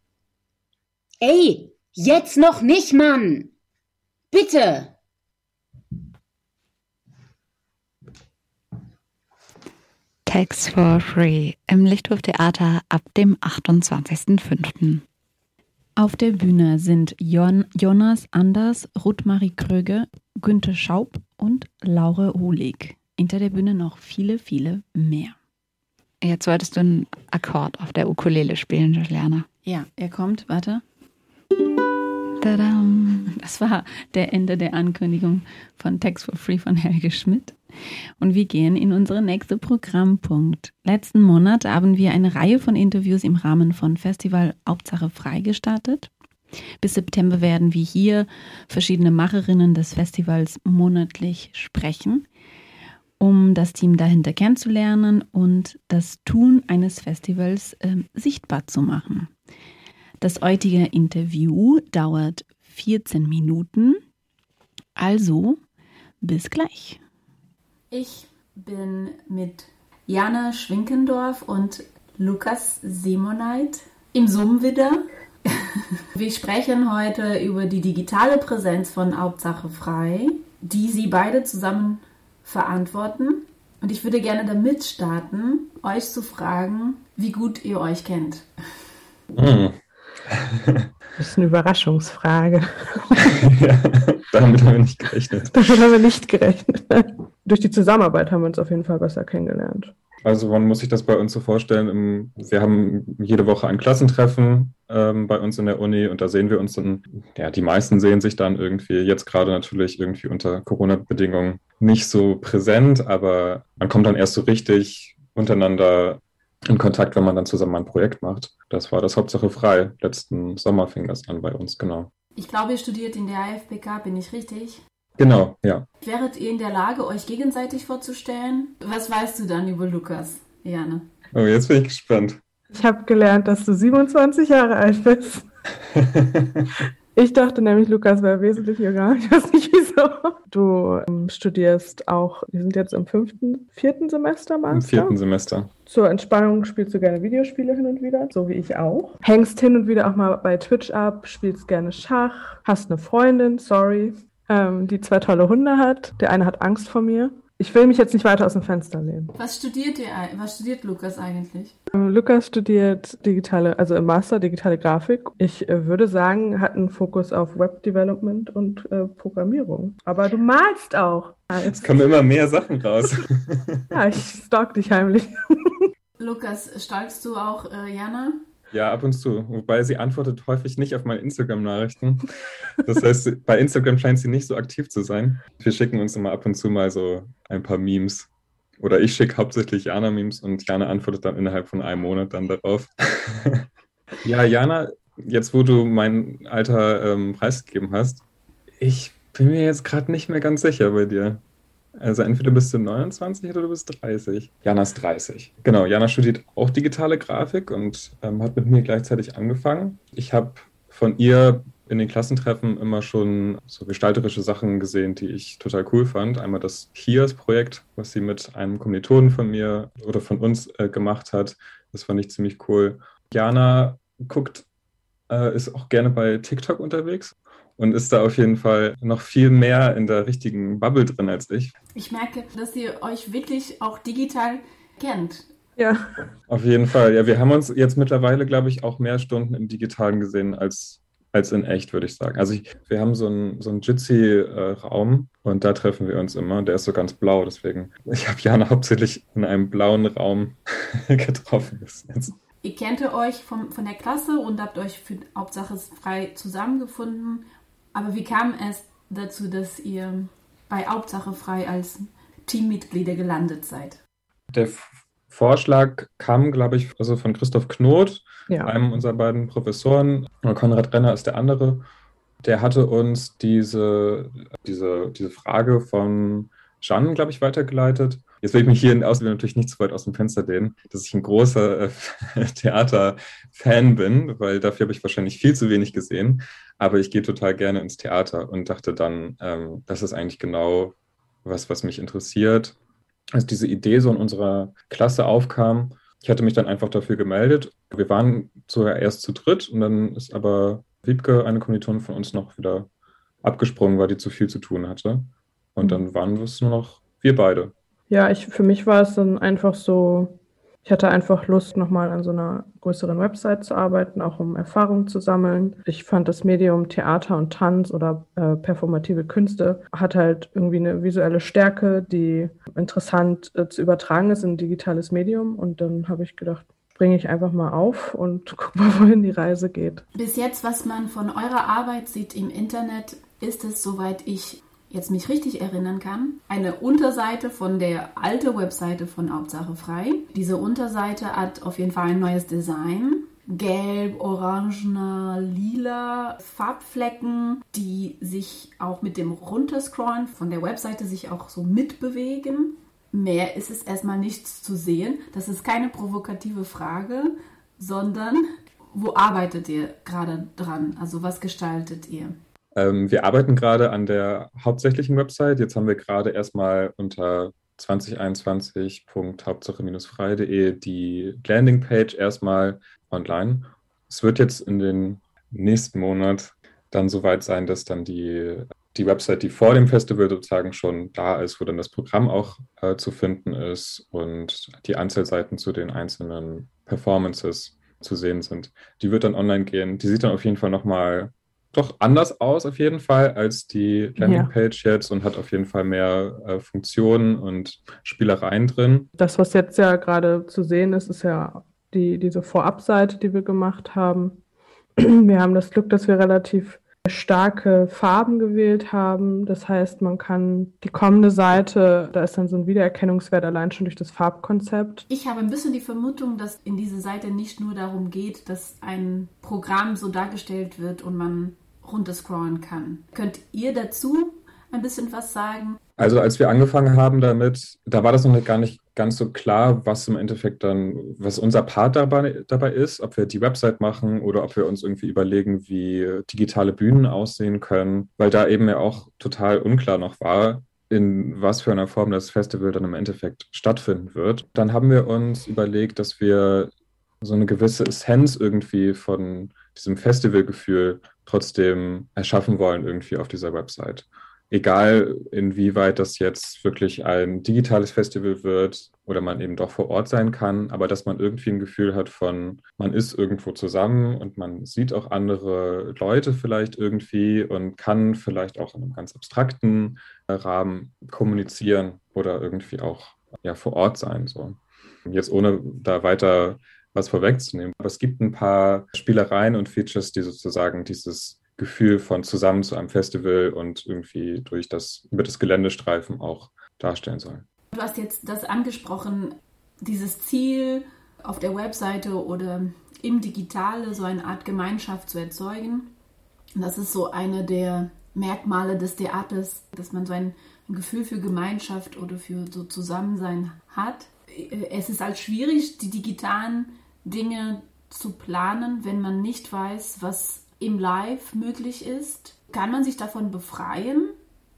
Ey, jetzt noch nicht, Mann! Bitte! Tax for Free im Lichthof Theater ab dem 28.05. Auf der Bühne sind Jon Jonas Anders, Ruth-Marie Kröge, Günther Schaub und Laure Hulig. Hinter der Bühne noch viele, viele mehr. Jetzt solltest du einen Akkord auf der Ukulele spielen, Juliana. Ja, er kommt, warte. Tadam. Das war der Ende der Ankündigung von Text for Free von Helge Schmidt. Und wir gehen in unseren nächsten Programmpunkt. Letzten Monat haben wir eine Reihe von Interviews im Rahmen von Festival Hauptsache frei gestartet. Bis September werden wir hier verschiedene Macherinnen des Festivals monatlich sprechen, um das Team dahinter kennenzulernen und das Tun eines Festivals äh, sichtbar zu machen. Das heutige Interview dauert 14 Minuten. Also, bis gleich. Ich bin mit Jana Schwinkendorf und Lukas Simoneit im Zoom wieder. Wir sprechen heute über die digitale Präsenz von Hauptsache frei, die Sie beide zusammen verantworten. Und ich würde gerne damit starten, euch zu fragen, wie gut ihr euch kennt. Hm. Das ist eine Überraschungsfrage. ja, damit haben wir nicht gerechnet. Damit haben wir nicht gerechnet. Durch die Zusammenarbeit haben wir uns auf jeden Fall besser kennengelernt. Also man muss sich das bei uns so vorstellen, wir haben jede Woche ein Klassentreffen ähm, bei uns in der Uni und da sehen wir uns dann, ja, die meisten sehen sich dann irgendwie, jetzt gerade natürlich irgendwie unter Corona-Bedingungen nicht so präsent, aber man kommt dann erst so richtig untereinander in Kontakt, wenn man dann zusammen ein Projekt macht. Das war das Hauptsache frei. Letzten Sommer fing das an bei uns, genau. Ich glaube, ihr studiert in der AFBK, bin ich richtig? Genau, ja. Wäret ihr in der Lage, euch gegenseitig vorzustellen? Was weißt du dann über Lukas, Jane? Oh, jetzt bin ich gespannt. Ich habe gelernt, dass du 27 Jahre alt bist. Ich dachte nämlich, Lukas wäre wesentlich jünger. Ich weiß nicht wieso. Du ähm, studierst auch, wir sind jetzt im fünften, vierten Semester, Master? Im vierten Semester. Zur Entspannung spielst du gerne Videospiele hin und wieder, so wie ich auch. Hängst hin und wieder auch mal bei Twitch ab, spielst gerne Schach, hast eine Freundin, sorry, ähm, die zwei tolle Hunde hat. Der eine hat Angst vor mir. Ich will mich jetzt nicht weiter aus dem Fenster lehnen. Was studiert ihr? Was studiert Lukas eigentlich? Ähm, Lukas studiert digitale, also im Master digitale Grafik. Ich äh, würde sagen, hat einen Fokus auf Web Development und äh, Programmierung. Aber du malst auch. Es kommen immer mehr Sachen raus. ja, ich stalk dich heimlich. Lukas, stalkst du auch äh, Jana? Ja, ab und zu. Wobei sie antwortet häufig nicht auf meine Instagram-Nachrichten. Das heißt, bei Instagram scheint sie nicht so aktiv zu sein. Wir schicken uns immer ab und zu mal so ein paar Memes. Oder ich schicke hauptsächlich Jana-Memes und Jana antwortet dann innerhalb von einem Monat dann darauf. ja, Jana, jetzt wo du mein Alter ähm, preisgegeben hast, ich bin mir jetzt gerade nicht mehr ganz sicher bei dir. Also entweder bist du 29 oder du bist 30. Jana ist 30. Genau, Jana studiert auch digitale Grafik und ähm, hat mit mir gleichzeitig angefangen. Ich habe von ihr in den Klassentreffen immer schon so gestalterische Sachen gesehen, die ich total cool fand. Einmal das Kias-Projekt, was sie mit einem Kommilitonen von mir oder von uns äh, gemacht hat. Das fand ich ziemlich cool. Jana guckt, äh, ist auch gerne bei TikTok unterwegs und ist da auf jeden Fall noch viel mehr in der richtigen Bubble drin als ich. Ich merke, dass ihr euch wirklich auch digital kennt. Ja. Auf jeden Fall. Ja, wir haben uns jetzt mittlerweile, glaube ich, auch mehr Stunden im Digitalen gesehen als, als in echt, würde ich sagen. Also ich, wir haben so einen so Jitsi-Raum und da treffen wir uns immer. Der ist so ganz blau, deswegen. Ich habe Jana hauptsächlich in einem blauen Raum getroffen. Ihr kennt euch vom, von der Klasse und habt euch für Hauptsache frei zusammengefunden aber wie kam es dazu, dass ihr bei Hauptsache frei als Teammitglieder gelandet seid? Der Vorschlag kam, glaube ich, also von Christoph Knot, ja. einem unserer beiden Professoren. Konrad Renner ist der andere. Der hatte uns diese, diese, diese Frage von Jeanne, glaube ich, weitergeleitet. Jetzt will ich mich hier in Ausbildung natürlich nicht zu weit aus dem Fenster lehnen, dass ich ein großer äh, Theater-Fan bin, weil dafür habe ich wahrscheinlich viel zu wenig gesehen. Aber ich gehe total gerne ins Theater und dachte dann, ähm, das ist eigentlich genau was, was mich interessiert. Als diese Idee so in unserer Klasse aufkam, ich hatte mich dann einfach dafür gemeldet. Wir waren sogar erst zu dritt und dann ist aber Wiebke, eine Kommilitonin von uns, noch wieder abgesprungen, weil die zu viel zu tun hatte. Und dann waren es nur noch wir beide. Ja, ich, für mich war es dann einfach so, ich hatte einfach Lust, nochmal an so einer größeren Website zu arbeiten, auch um Erfahrung zu sammeln. Ich fand das Medium Theater und Tanz oder äh, performative Künste hat halt irgendwie eine visuelle Stärke, die interessant äh, zu übertragen ist in ein digitales Medium. Und dann habe ich gedacht, springe ich einfach mal auf und gucke mal, wohin die Reise geht. Bis jetzt, was man von eurer Arbeit sieht im Internet, ist es, soweit ich jetzt mich richtig erinnern kann, eine Unterseite von der alten Webseite von Hauptsache frei. Diese Unterseite hat auf jeden Fall ein neues Design. Gelb, orangener, lila Farbflecken, die sich auch mit dem Runterscrollen von der Webseite sich auch so mitbewegen. Mehr ist es erstmal nichts zu sehen. Das ist keine provokative Frage, sondern wo arbeitet ihr gerade dran? Also was gestaltet ihr? Ähm, wir arbeiten gerade an der hauptsächlichen Website. Jetzt haben wir gerade erstmal unter 2021.hauptsache-frei.de die Landingpage erstmal online. Es wird jetzt in den nächsten Monat dann soweit sein, dass dann die, die Website, die vor dem Festival sozusagen schon da ist, wo dann das Programm auch äh, zu finden ist und die Anzahlseiten zu den einzelnen Performances zu sehen sind. Die wird dann online gehen. Die sieht dann auf jeden Fall nochmal doch anders aus, auf jeden Fall, als die Landingpage ja. jetzt und hat auf jeden Fall mehr äh, Funktionen und Spielereien drin. Das, was jetzt ja gerade zu sehen ist, ist ja die, diese Vorabseite, die wir gemacht haben. Wir haben das Glück, dass wir relativ starke Farben gewählt haben. Das heißt, man kann die kommende Seite, da ist dann so ein Wiedererkennungswert allein schon durch das Farbkonzept. Ich habe ein bisschen die Vermutung, dass in dieser Seite nicht nur darum geht, dass ein Programm so dargestellt wird und man runterscrollen kann. Könnt ihr dazu ein bisschen was sagen? Also als wir angefangen haben damit, da war das noch gar nicht ganz so klar, was im Endeffekt dann, was unser Part dabei, dabei ist, ob wir die Website machen oder ob wir uns irgendwie überlegen, wie digitale Bühnen aussehen können, weil da eben ja auch total unklar noch war, in was für einer Form das Festival dann im Endeffekt stattfinden wird. Dann haben wir uns überlegt, dass wir so eine gewisse Essenz irgendwie von diesem Festivalgefühl trotzdem erschaffen wollen irgendwie auf dieser Website. Egal, inwieweit das jetzt wirklich ein digitales Festival wird oder man eben doch vor Ort sein kann, aber dass man irgendwie ein Gefühl hat von, man ist irgendwo zusammen und man sieht auch andere Leute vielleicht irgendwie und kann vielleicht auch in einem ganz abstrakten Rahmen kommunizieren oder irgendwie auch ja, vor Ort sein. So. Jetzt ohne da weiter was vorwegzunehmen. Aber es gibt ein paar Spielereien und Features, die sozusagen dieses Gefühl von zusammen zu einem Festival und irgendwie durch das, über das Geländestreifen auch darstellen sollen. Du hast jetzt das angesprochen, dieses Ziel auf der Webseite oder im Digitale so eine Art Gemeinschaft zu erzeugen. das ist so eine der Merkmale des Theaters, dass man so ein Gefühl für Gemeinschaft oder für so Zusammensein hat. Es ist halt schwierig, die digitalen Dinge zu planen, wenn man nicht weiß, was im Live möglich ist. Kann man sich davon befreien,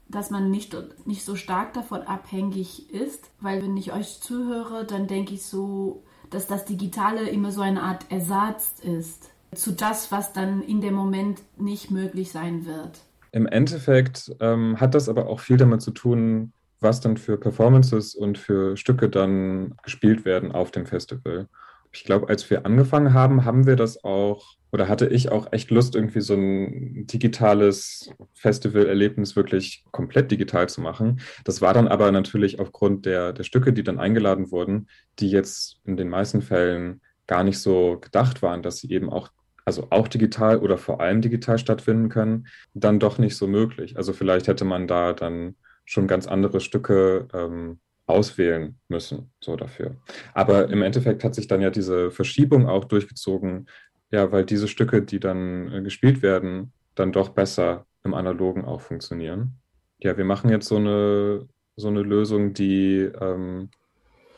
dass man nicht, nicht so stark davon abhängig ist? Weil wenn ich euch zuhöre, dann denke ich so, dass das Digitale immer so eine Art Ersatz ist zu das, was dann in dem Moment nicht möglich sein wird. Im Endeffekt ähm, hat das aber auch viel damit zu tun, was dann für Performances und für Stücke dann gespielt werden auf dem Festival ich glaube, als wir angefangen haben, haben wir das auch, oder hatte ich auch echt Lust, irgendwie so ein digitales Festivalerlebnis wirklich komplett digital zu machen. Das war dann aber natürlich aufgrund der, der Stücke, die dann eingeladen wurden, die jetzt in den meisten Fällen gar nicht so gedacht waren, dass sie eben auch also auch digital oder vor allem digital stattfinden können, dann doch nicht so möglich. Also vielleicht hätte man da dann schon ganz andere Stücke ähm, auswählen müssen, so dafür. Aber im Endeffekt hat sich dann ja diese Verschiebung auch durchgezogen, ja, weil diese Stücke, die dann äh, gespielt werden, dann doch besser im Analogen auch funktionieren. Ja, wir machen jetzt so eine, so eine Lösung, die ähm,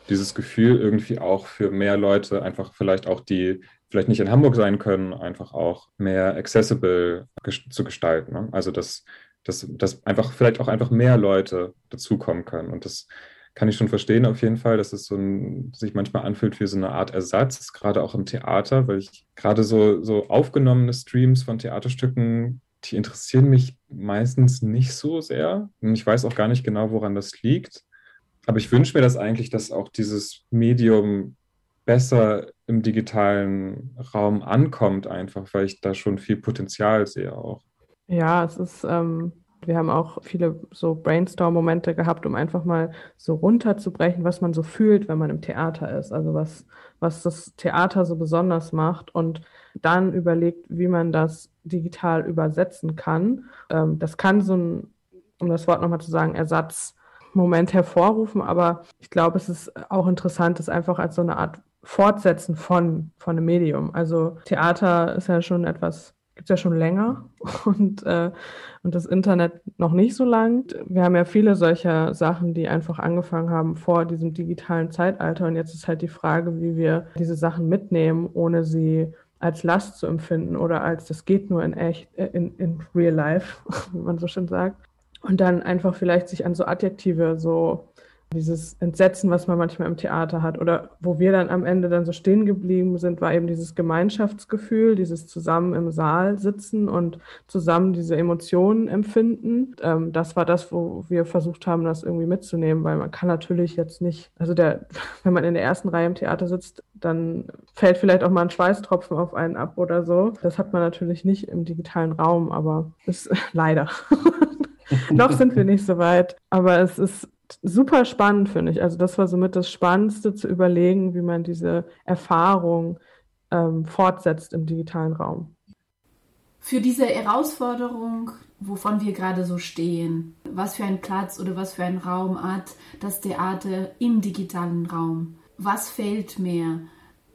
dieses Gefühl irgendwie auch für mehr Leute einfach vielleicht auch die vielleicht nicht in Hamburg sein können, einfach auch mehr accessible zu gestalten. Ne? Also dass, dass, dass einfach vielleicht auch einfach mehr Leute dazukommen können. Und das kann ich schon verstehen auf jeden Fall, dass es so ein, sich manchmal anfühlt wie so eine Art Ersatz, gerade auch im Theater, weil ich gerade so, so aufgenommene Streams von Theaterstücken, die interessieren mich meistens nicht so sehr. Und ich weiß auch gar nicht genau, woran das liegt. Aber ich wünsche mir das eigentlich, dass auch dieses Medium besser im digitalen Raum ankommt, einfach, weil ich da schon viel Potenzial sehe auch. Ja, es ist ähm, Wir haben auch viele so Brainstorm-Momente gehabt, um einfach mal so runterzubrechen, was man so fühlt, wenn man im Theater ist. Also was, was das Theater so besonders macht und dann überlegt, wie man das digital übersetzen kann. Ähm, das kann so ein, um das Wort nochmal zu sagen, Ersatzmoment hervorrufen, aber ich glaube, es ist auch interessant, es einfach als so eine Art Fortsetzen von, von einem Medium. Also Theater ist ja schon etwas gibt es ja schon länger und, äh, und das Internet noch nicht so lang. Wir haben ja viele solcher Sachen, die einfach angefangen haben vor diesem digitalen Zeitalter. Und jetzt ist halt die Frage, wie wir diese Sachen mitnehmen, ohne sie als Last zu empfinden oder als das geht nur in echt, äh, in, in real life, wie man so schön sagt. Und dann einfach vielleicht sich an so Adjektive so dieses Entsetzen, was man manchmal im Theater hat oder wo wir dann am Ende dann so stehen geblieben sind, war eben dieses Gemeinschaftsgefühl, dieses zusammen im Saal sitzen und zusammen diese Emotionen empfinden. Ähm, das war das, wo wir versucht haben, das irgendwie mitzunehmen, weil man kann natürlich jetzt nicht, also der, wenn man in der ersten Reihe im Theater sitzt, dann fällt vielleicht auch mal ein Schweißtropfen auf einen ab oder so. Das hat man natürlich nicht im digitalen Raum, aber ist leider. Noch sind wir nicht so weit, aber es ist super spannend, finde ich. Also das war somit das Spannendste zu überlegen, wie man diese Erfahrung ähm, fortsetzt im digitalen Raum. Für diese Herausforderung, wovon wir gerade so stehen, was für ein Platz oder was für ein Raum hat das Theater im digitalen Raum? Was fehlt mir?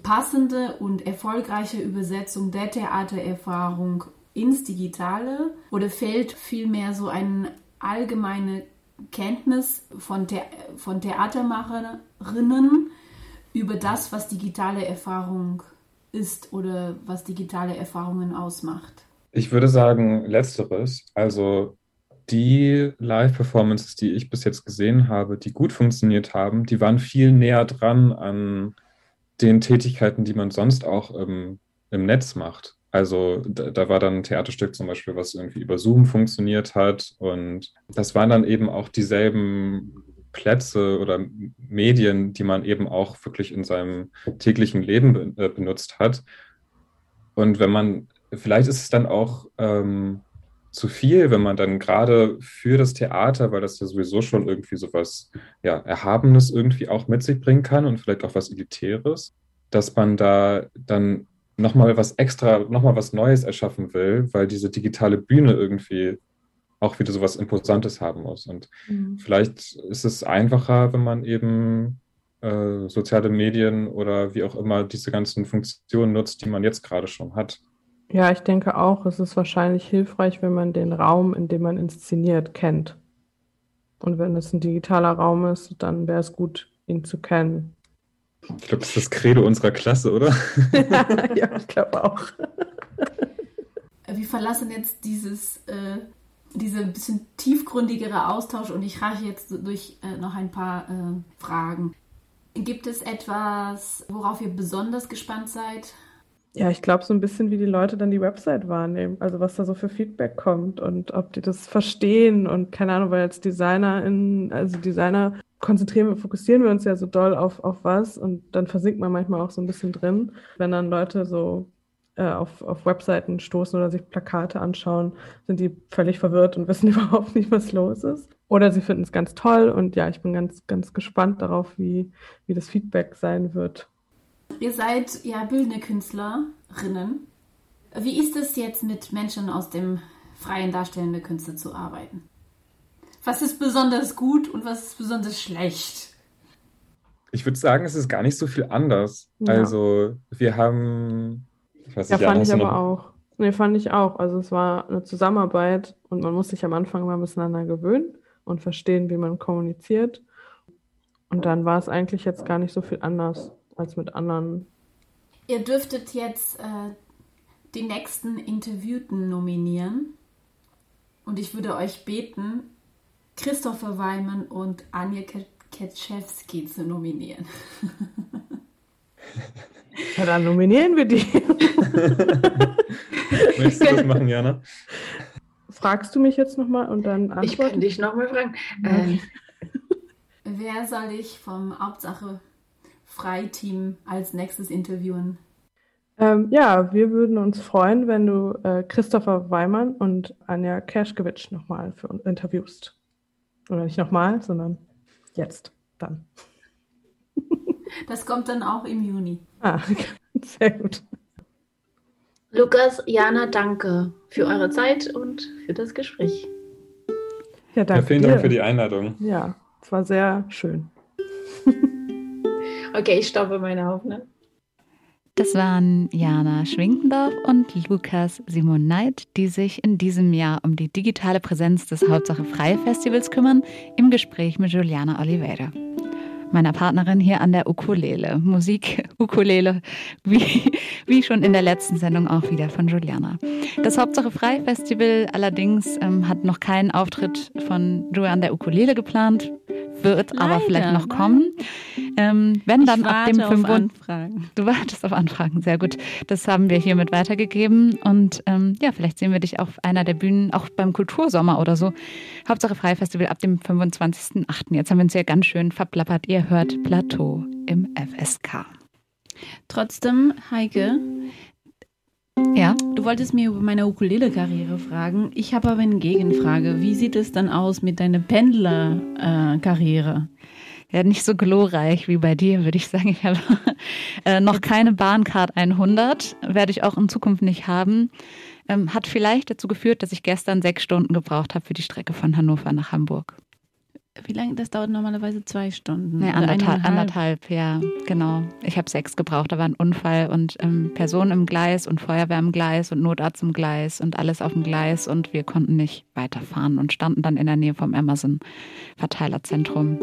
Passende und erfolgreiche Übersetzung der Theatererfahrung ins Digitale oder fehlt vielmehr so eine allgemeine Kenntnis von, The von Theatermacherinnen über das, was digitale Erfahrung ist oder was digitale Erfahrungen ausmacht? Ich würde sagen, letzteres. Also die Live-Performances, die ich bis jetzt gesehen habe, die gut funktioniert haben, die waren viel näher dran an den Tätigkeiten, die man sonst auch im, im Netz macht. Also da, da, war dann ein Theaterstück zum Beispiel, was irgendwie über Zoom funktioniert hat. Und das waren dann eben auch dieselben Plätze oder Medien, die man eben auch wirklich in seinem täglichen Leben be äh, benutzt hat. Und wenn man, vielleicht ist es dann auch ähm, zu viel, wenn man dann gerade für das Theater, weil das ja sowieso schon irgendwie so was ja, Erhabenes irgendwie auch mit sich bringen kann und vielleicht auch was Elitäres, dass man da dann nochmal was extra, nochmal was Neues erschaffen will, weil diese digitale Bühne irgendwie auch wieder so was Imposantes haben muss. Und mhm. vielleicht ist es einfacher, wenn man eben äh, soziale Medien oder wie auch immer diese ganzen Funktionen nutzt, die man jetzt gerade schon hat. Ja, ich denke auch, es ist wahrscheinlich hilfreich, wenn man den Raum, in dem man inszeniert, kennt. Und wenn es ein digitaler Raum ist, dann wäre es gut, ihn zu kennen. Ich glaube, das ist das Credo unserer Klasse, oder? ja, ich glaube auch. Wir verlassen jetzt dieses, äh, diese bisschen tiefgründigere Austausch und ich reiche jetzt durch äh, noch ein paar äh, Fragen. Gibt es etwas, worauf ihr besonders gespannt seid? Ja, ich glaube so ein bisschen, wie die Leute dann die Website wahrnehmen, also was da so für Feedback kommt und ob die das verstehen und keine Ahnung, weil als Designer in, also Designer konzentrieren wir, fokussieren wir uns ja so doll auf, auf was und dann versinkt man manchmal auch so ein bisschen drin. Wenn dann Leute so äh, auf, auf Webseiten stoßen oder sich Plakate anschauen, sind die völlig verwirrt und wissen überhaupt nicht, was los ist. Oder sie finden es ganz toll und ja, ich bin ganz, ganz gespannt darauf, wie, wie das Feedback sein wird. Ihr seid ja bildende Künstlerinnen. Wie ist es jetzt mit Menschen aus dem freien darstellenden Künste zu arbeiten? Was ist besonders gut und was ist besonders schlecht? Ich würde sagen, es ist gar nicht so viel anders. Ja. Also, wir haben. Ich weiß nicht, ja, fand ich aber auch. Nee, fand ich auch. Also, es war eine Zusammenarbeit und man muss sich am Anfang mal miteinander gewöhnen und verstehen, wie man kommuniziert. Und dann war es eigentlich jetzt gar nicht so viel anders als mit anderen. Ihr dürftet jetzt äh, die nächsten Interviewten nominieren. Und ich würde euch beten, Christopher Weimann und Anja Ketschewski zu nominieren. Ja, dann nominieren wir die. Möchtest du das machen, Jana? Fragst du mich jetzt nochmal und dann antworten? Ich kann dich nochmal fragen. Ähm. Wer soll ich vom Hauptsache Freiteam als nächstes interviewen? Ähm, ja, wir würden uns freuen, wenn du äh, Christopher Weimann und Anja Kerschkewitsch nochmal für uns interviewst. Oder nicht nochmal, sondern jetzt, dann. Das kommt dann auch im Juni. Ah, sehr gut. Lukas, Jana, danke für eure Zeit und für das Gespräch. Ja, danke. Ja, vielen dir. Dank für die Einladung. Ja, es war sehr schön. Okay, ich stoppe meine Aufnahme. Das waren Jana Schwinkendorf und Lukas Simon Neid, die sich in diesem Jahr um die digitale Präsenz des Hauptsache Frei Festivals kümmern, im Gespräch mit Juliana Oliveira. Meiner Partnerin hier an der Ukulele. Musik, Ukulele, wie, wie schon in der letzten Sendung auch wieder von Juliana. Das Hauptsache Frei Festival allerdings ähm, hat noch keinen Auftritt von Julian an der Ukulele geplant, wird aber Leider, vielleicht noch kommen. Ähm, wenn dann ab dem auf 25. Anfragen. Du wartest auf Anfragen, sehr gut. Das haben wir hiermit weitergegeben. Und ähm, ja, vielleicht sehen wir dich auf einer der Bühnen, auch beim Kultursommer oder so. Hauptsache Freifestival ab dem 25.08. Jetzt haben wir uns ja ganz schön verplappert. Ihr hört Plateau im FSK. Trotzdem, Heike, Ja, du wolltest mir über meine Ukulele-Karriere fragen. Ich habe aber eine Gegenfrage. Wie sieht es dann aus mit deiner Pendler-Karriere? ja, nicht so glorreich wie bei dir, würde ich sagen. Ich habe äh, noch keine Bahncard 100, werde ich auch in Zukunft nicht haben. Ähm, hat vielleicht dazu geführt, dass ich gestern sechs Stunden gebraucht habe für die Strecke von Hannover nach Hamburg. Wie lange? Das dauert normalerweise zwei Stunden. Nee, anderthalb, anderthalb, ja, genau. Ich habe sechs gebraucht. Da war ein Unfall und ähm, Personen im Gleis und Feuerwehr im Gleis und Notarzt im Gleis und alles auf dem Gleis und wir konnten nicht weiterfahren und standen dann in der Nähe vom Amazon-Verteilerzentrum.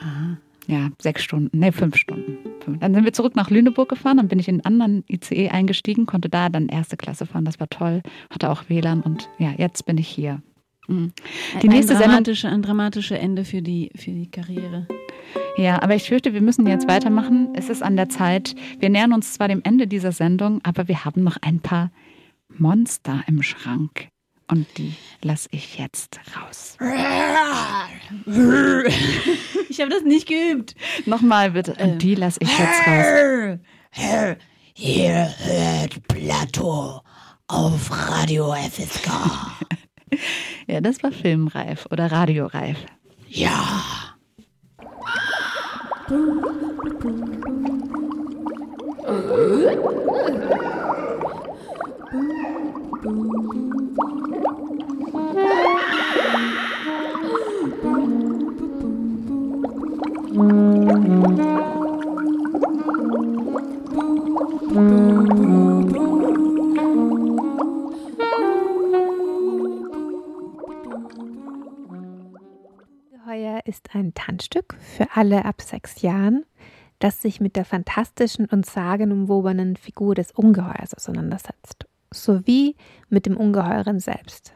Ah. Ja, sechs Stunden, nee, fünf Stunden. Dann sind wir zurück nach Lüneburg gefahren, dann bin ich in einen anderen ICE eingestiegen, konnte da dann erste Klasse fahren, das war toll, hatte auch WLAN und ja, jetzt bin ich hier. Mhm. Die ein, nächste ein, dramatische, ein dramatisches Ende für die, für die Karriere. Ja, aber ich fürchte, wir müssen jetzt weitermachen. Es ist an der Zeit. Wir nähern uns zwar dem Ende dieser Sendung, aber wir haben noch ein paar Monster im Schrank. Und die lasse ich jetzt raus. Ich habe das nicht geübt. Nochmal bitte. Und die lasse ich jetzt raus. Ihr hört Plateau auf Radio FSK. Ja, das war filmreif oder radioreif. Ja. Ungeheuer ist ein Tanzstück für alle ab sechs Jahren, das sich mit der fantastischen und sagenumwobenen Figur des Ungeheuers auseinandersetzt, sowie mit dem Ungeheuren selbst.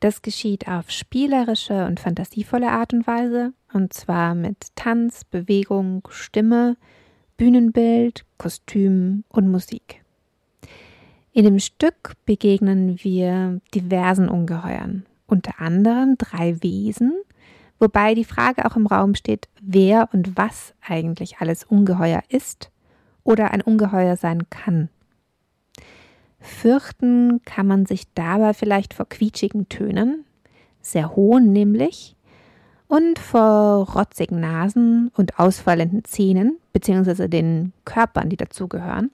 Das geschieht auf spielerische und fantasievolle Art und Weise, und zwar mit Tanz, Bewegung, Stimme, Bühnenbild, Kostüm und Musik. In dem Stück begegnen wir diversen Ungeheuern, unter anderem drei Wesen, wobei die Frage auch im Raum steht, wer und was eigentlich alles Ungeheuer ist oder ein Ungeheuer sein kann. Fürchten kann man sich dabei vielleicht vor quietschigen Tönen, sehr hohen nämlich, und vor rotzigen Nasen und ausfallenden Zähnen, beziehungsweise den Körpern, die dazugehören,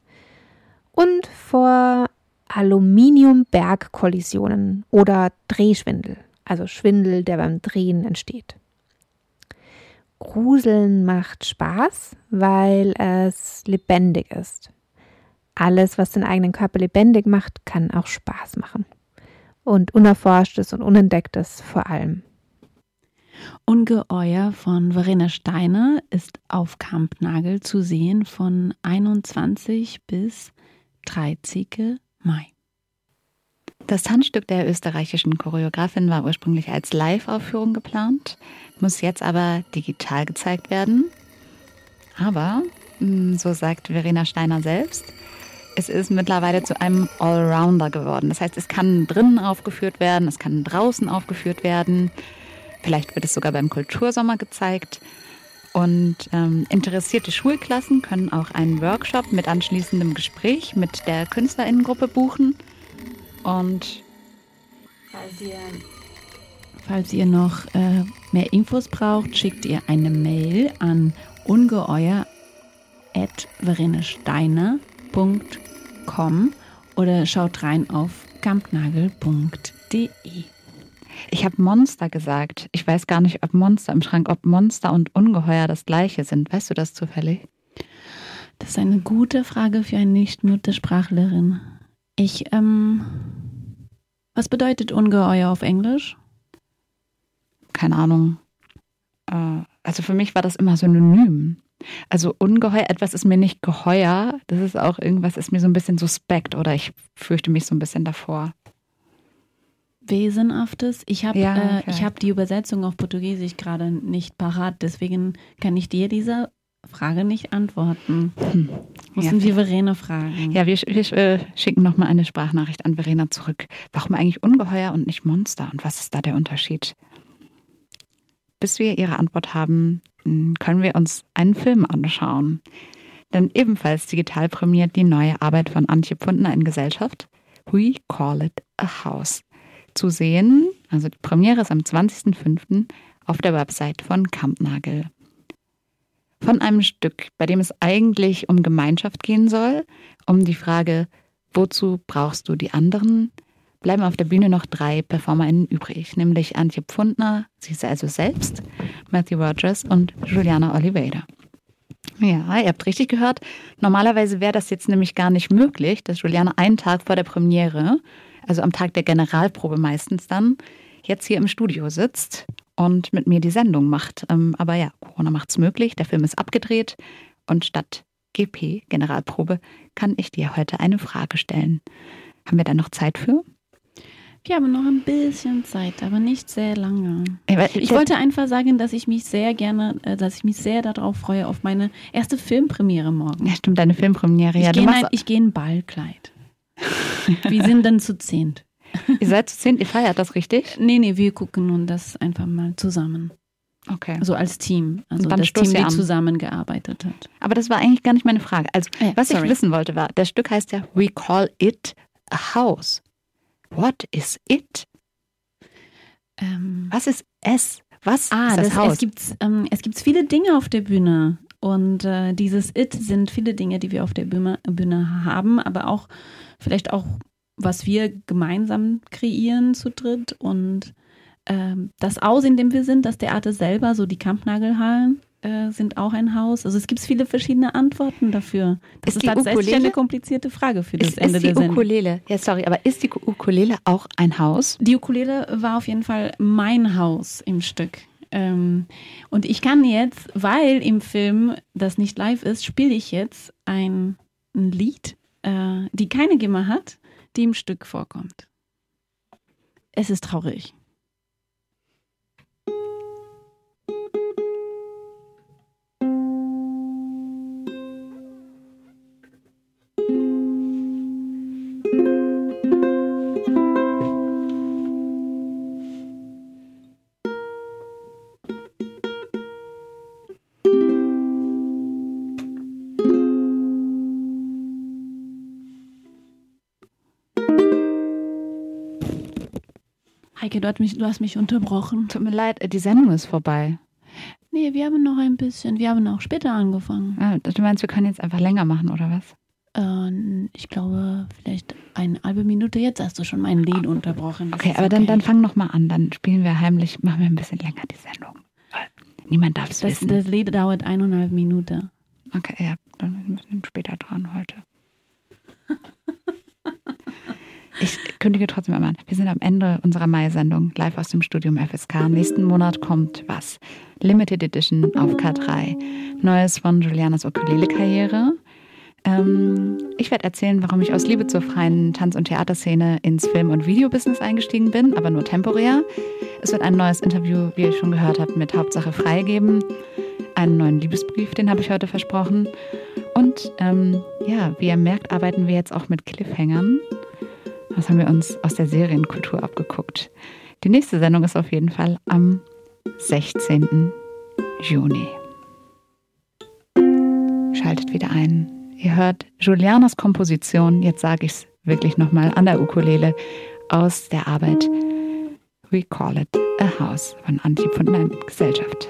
und vor Aluminiumbergkollisionen oder Drehschwindel, also Schwindel, der beim Drehen entsteht. Gruseln macht Spaß, weil es lebendig ist. Alles, was den eigenen Körper lebendig macht, kann auch Spaß machen. Und Unerforschtes und Unentdecktes vor allem. Ungeheuer von Verena Steiner ist auf Kampnagel zu sehen von 21 bis 30. Mai. Das Tanzstück der österreichischen Choreografin war ursprünglich als Live-Aufführung geplant, muss jetzt aber digital gezeigt werden. Aber, mh, so sagt Verena Steiner selbst, es ist mittlerweile zu einem Allrounder geworden. Das heißt, es kann drinnen aufgeführt werden, es kann draußen aufgeführt werden. Vielleicht wird es sogar beim Kultursommer gezeigt. Und ähm, interessierte Schulklassen können auch einen Workshop mit anschließendem Gespräch mit der Künstlerinnengruppe buchen. Und falls ihr, falls ihr noch äh, mehr Infos braucht, schickt ihr eine Mail an ungeheuer.verenesteiner.com oder schaut rein auf kampnagel.de. Ich habe Monster gesagt. Ich weiß gar nicht, ob Monster im Schrank, ob Monster und Ungeheuer das gleiche sind. Weißt du das zufällig? Das ist eine gute Frage für eine Nicht-Muttersprachlerin. Ich, ähm, was bedeutet Ungeheuer auf Englisch? Keine Ahnung. Äh, also für mich war das immer synonym. Also ungeheuer, etwas ist mir nicht geheuer. Das ist auch irgendwas, ist mir so ein bisschen suspekt oder ich fürchte mich so ein bisschen davor. Wesenhaftes. Ich habe Ja, äh, ich hab die Übersetzung auf Portugiesisch gerade nicht parat, deswegen kann ich dir diese Frage nicht antworten. Müssen Ja. wir Verena fragen. Ja, wir, wir äh, schicken nochmal eine Sprachnachricht an Verena zurück. Warum eigentlich Ungeheuer und nicht Monster? Und was ist da der Unterschied? Bis wir ihre Antwort haben, mh, können wir uns einen Film anschauen. Denn ebenfalls digital prämiert die neue Arbeit von Antje Pfundner in Gesellschaft. We Call It a House. Zu sehen, also die Premiere ist am 20.05. auf der Website von Kampnagel. Von einem Stück, bei dem es eigentlich um Gemeinschaft gehen soll, um die Frage, wozu brauchst du die anderen, bleiben auf der Bühne noch drei PerformerInnen übrig, nämlich Antje Pfundner, sie ist also selbst, Matthew Rogers und Juliana Oliveira. Ja, ihr habt richtig gehört. Normalerweise wäre das jetzt nämlich gar nicht möglich, dass Juliana einen Tag vor der Premiere, also am Tag der Generalprobe meistens dann, jetzt hier im Studio sitzt und mit mir die Sendung macht. Ähm, aber ja, Corona macht es möglich. Der Film ist abgedreht und statt GP, Generalprobe, kann ich dir heute eine Frage stellen. Haben wir da noch Zeit für? Wir haben noch ein bisschen Zeit, aber nicht sehr lange. Ich wollte einfach sagen, dass ich mich sehr gerne, äh, dass ich mich sehr darauf freue, auf meine erste Filmpremiere morgen. Ja, stimmt, deine Filmpremiere. Ich Ja, du gehe in, ich gehe in Ballkleid. Wir sind dann zu zehnt. ihr seid zu zehn, ihr feiert das richtig? Nee, nee, wir gucken nun das einfach mal zusammen. Okay. Also als Team. Also Und dann das Team, die an. zusammengearbeitet hat. Aber das war eigentlich gar nicht meine Frage. Also, Ja, was sorry. ich wissen wollte war, das Stück heißt ja We Call It a House. What is it? Ähm, Was ist es? Was Ah, ist das, das, Haus? es gibt ähm, es gibt viele Dinge auf der Bühne und äh, dieses It sind viele Dinge, die wir auf der Bühne, Bühne haben, aber auch vielleicht auch was wir gemeinsam kreieren zu dritt und ähm, das Haus, in dem wir sind, das Theater selber, so die Kampnagelhallen äh, sind auch ein Haus. Also es gibt viele verschiedene Antworten dafür. Das Ist ist, tatsächlich Ukulele? eine komplizierte Frage für das ist, Ende ist die der Sendung. Ukulele? Ja, sorry, aber ist die Ukulele auch ein Haus? Die Ukulele war auf jeden Fall mein Haus im Stück. Ähm, und ich kann jetzt, weil im Film das nicht live ist, spiele ich jetzt ein, ein Lied, äh, die keine Gimmer hat, die im Stück vorkommt. Es ist traurig. Heike, du hast mich, du hast mich unterbrochen. Tut mir leid, äh, die Sendung ist vorbei. Nee, wir haben noch ein bisschen. Wir haben auch später angefangen. Ah, du meinst, wir können jetzt einfach länger machen, oder was? Äh, ich glaube, vielleicht eine halbe Minute. Jetzt hast du schon mein Lied unterbrochen. Das Okay, aber dann, dann fang noch mal an. Dann spielen wir heimlich, machen wir ein bisschen länger die Sendung. Niemand darf es wissen. das Lied dauert eineinhalb Minuten. Okay, ja, dann sind wir ein bisschen später dran heute. Kündige trotzdem an. Wir sind am Ende unserer Mai-Sendung live aus dem Studium FSK. Nächsten Monat kommt was? Limited Edition auf K3. Neues von Julianas Ukulele-Karriere. Ähm, ich werde erzählen, warum ich aus Liebe zur freien Tanz- und Theaterszene ins Film- und Videobusiness eingestiegen bin, aber nur temporär. Es wird ein neues Interview, wie ihr schon gehört habt, mit Hauptsache frei geben. Einen neuen Liebesbrief, den habe ich heute versprochen. Und ähm, ja, wie ihr merkt, arbeiten wir jetzt auch mit Cliffhangern. Das haben wir uns aus der Serienkultur abgeguckt. Die nächste Sendung ist auf jeden Fall am 16. Juni. schaltet wieder ein. Ihr hört Julianas Komposition, jetzt sage ich es wirklich nochmal an der Ukulele, aus der Arbeit We Call It a House von Antje von der Gesellschaft.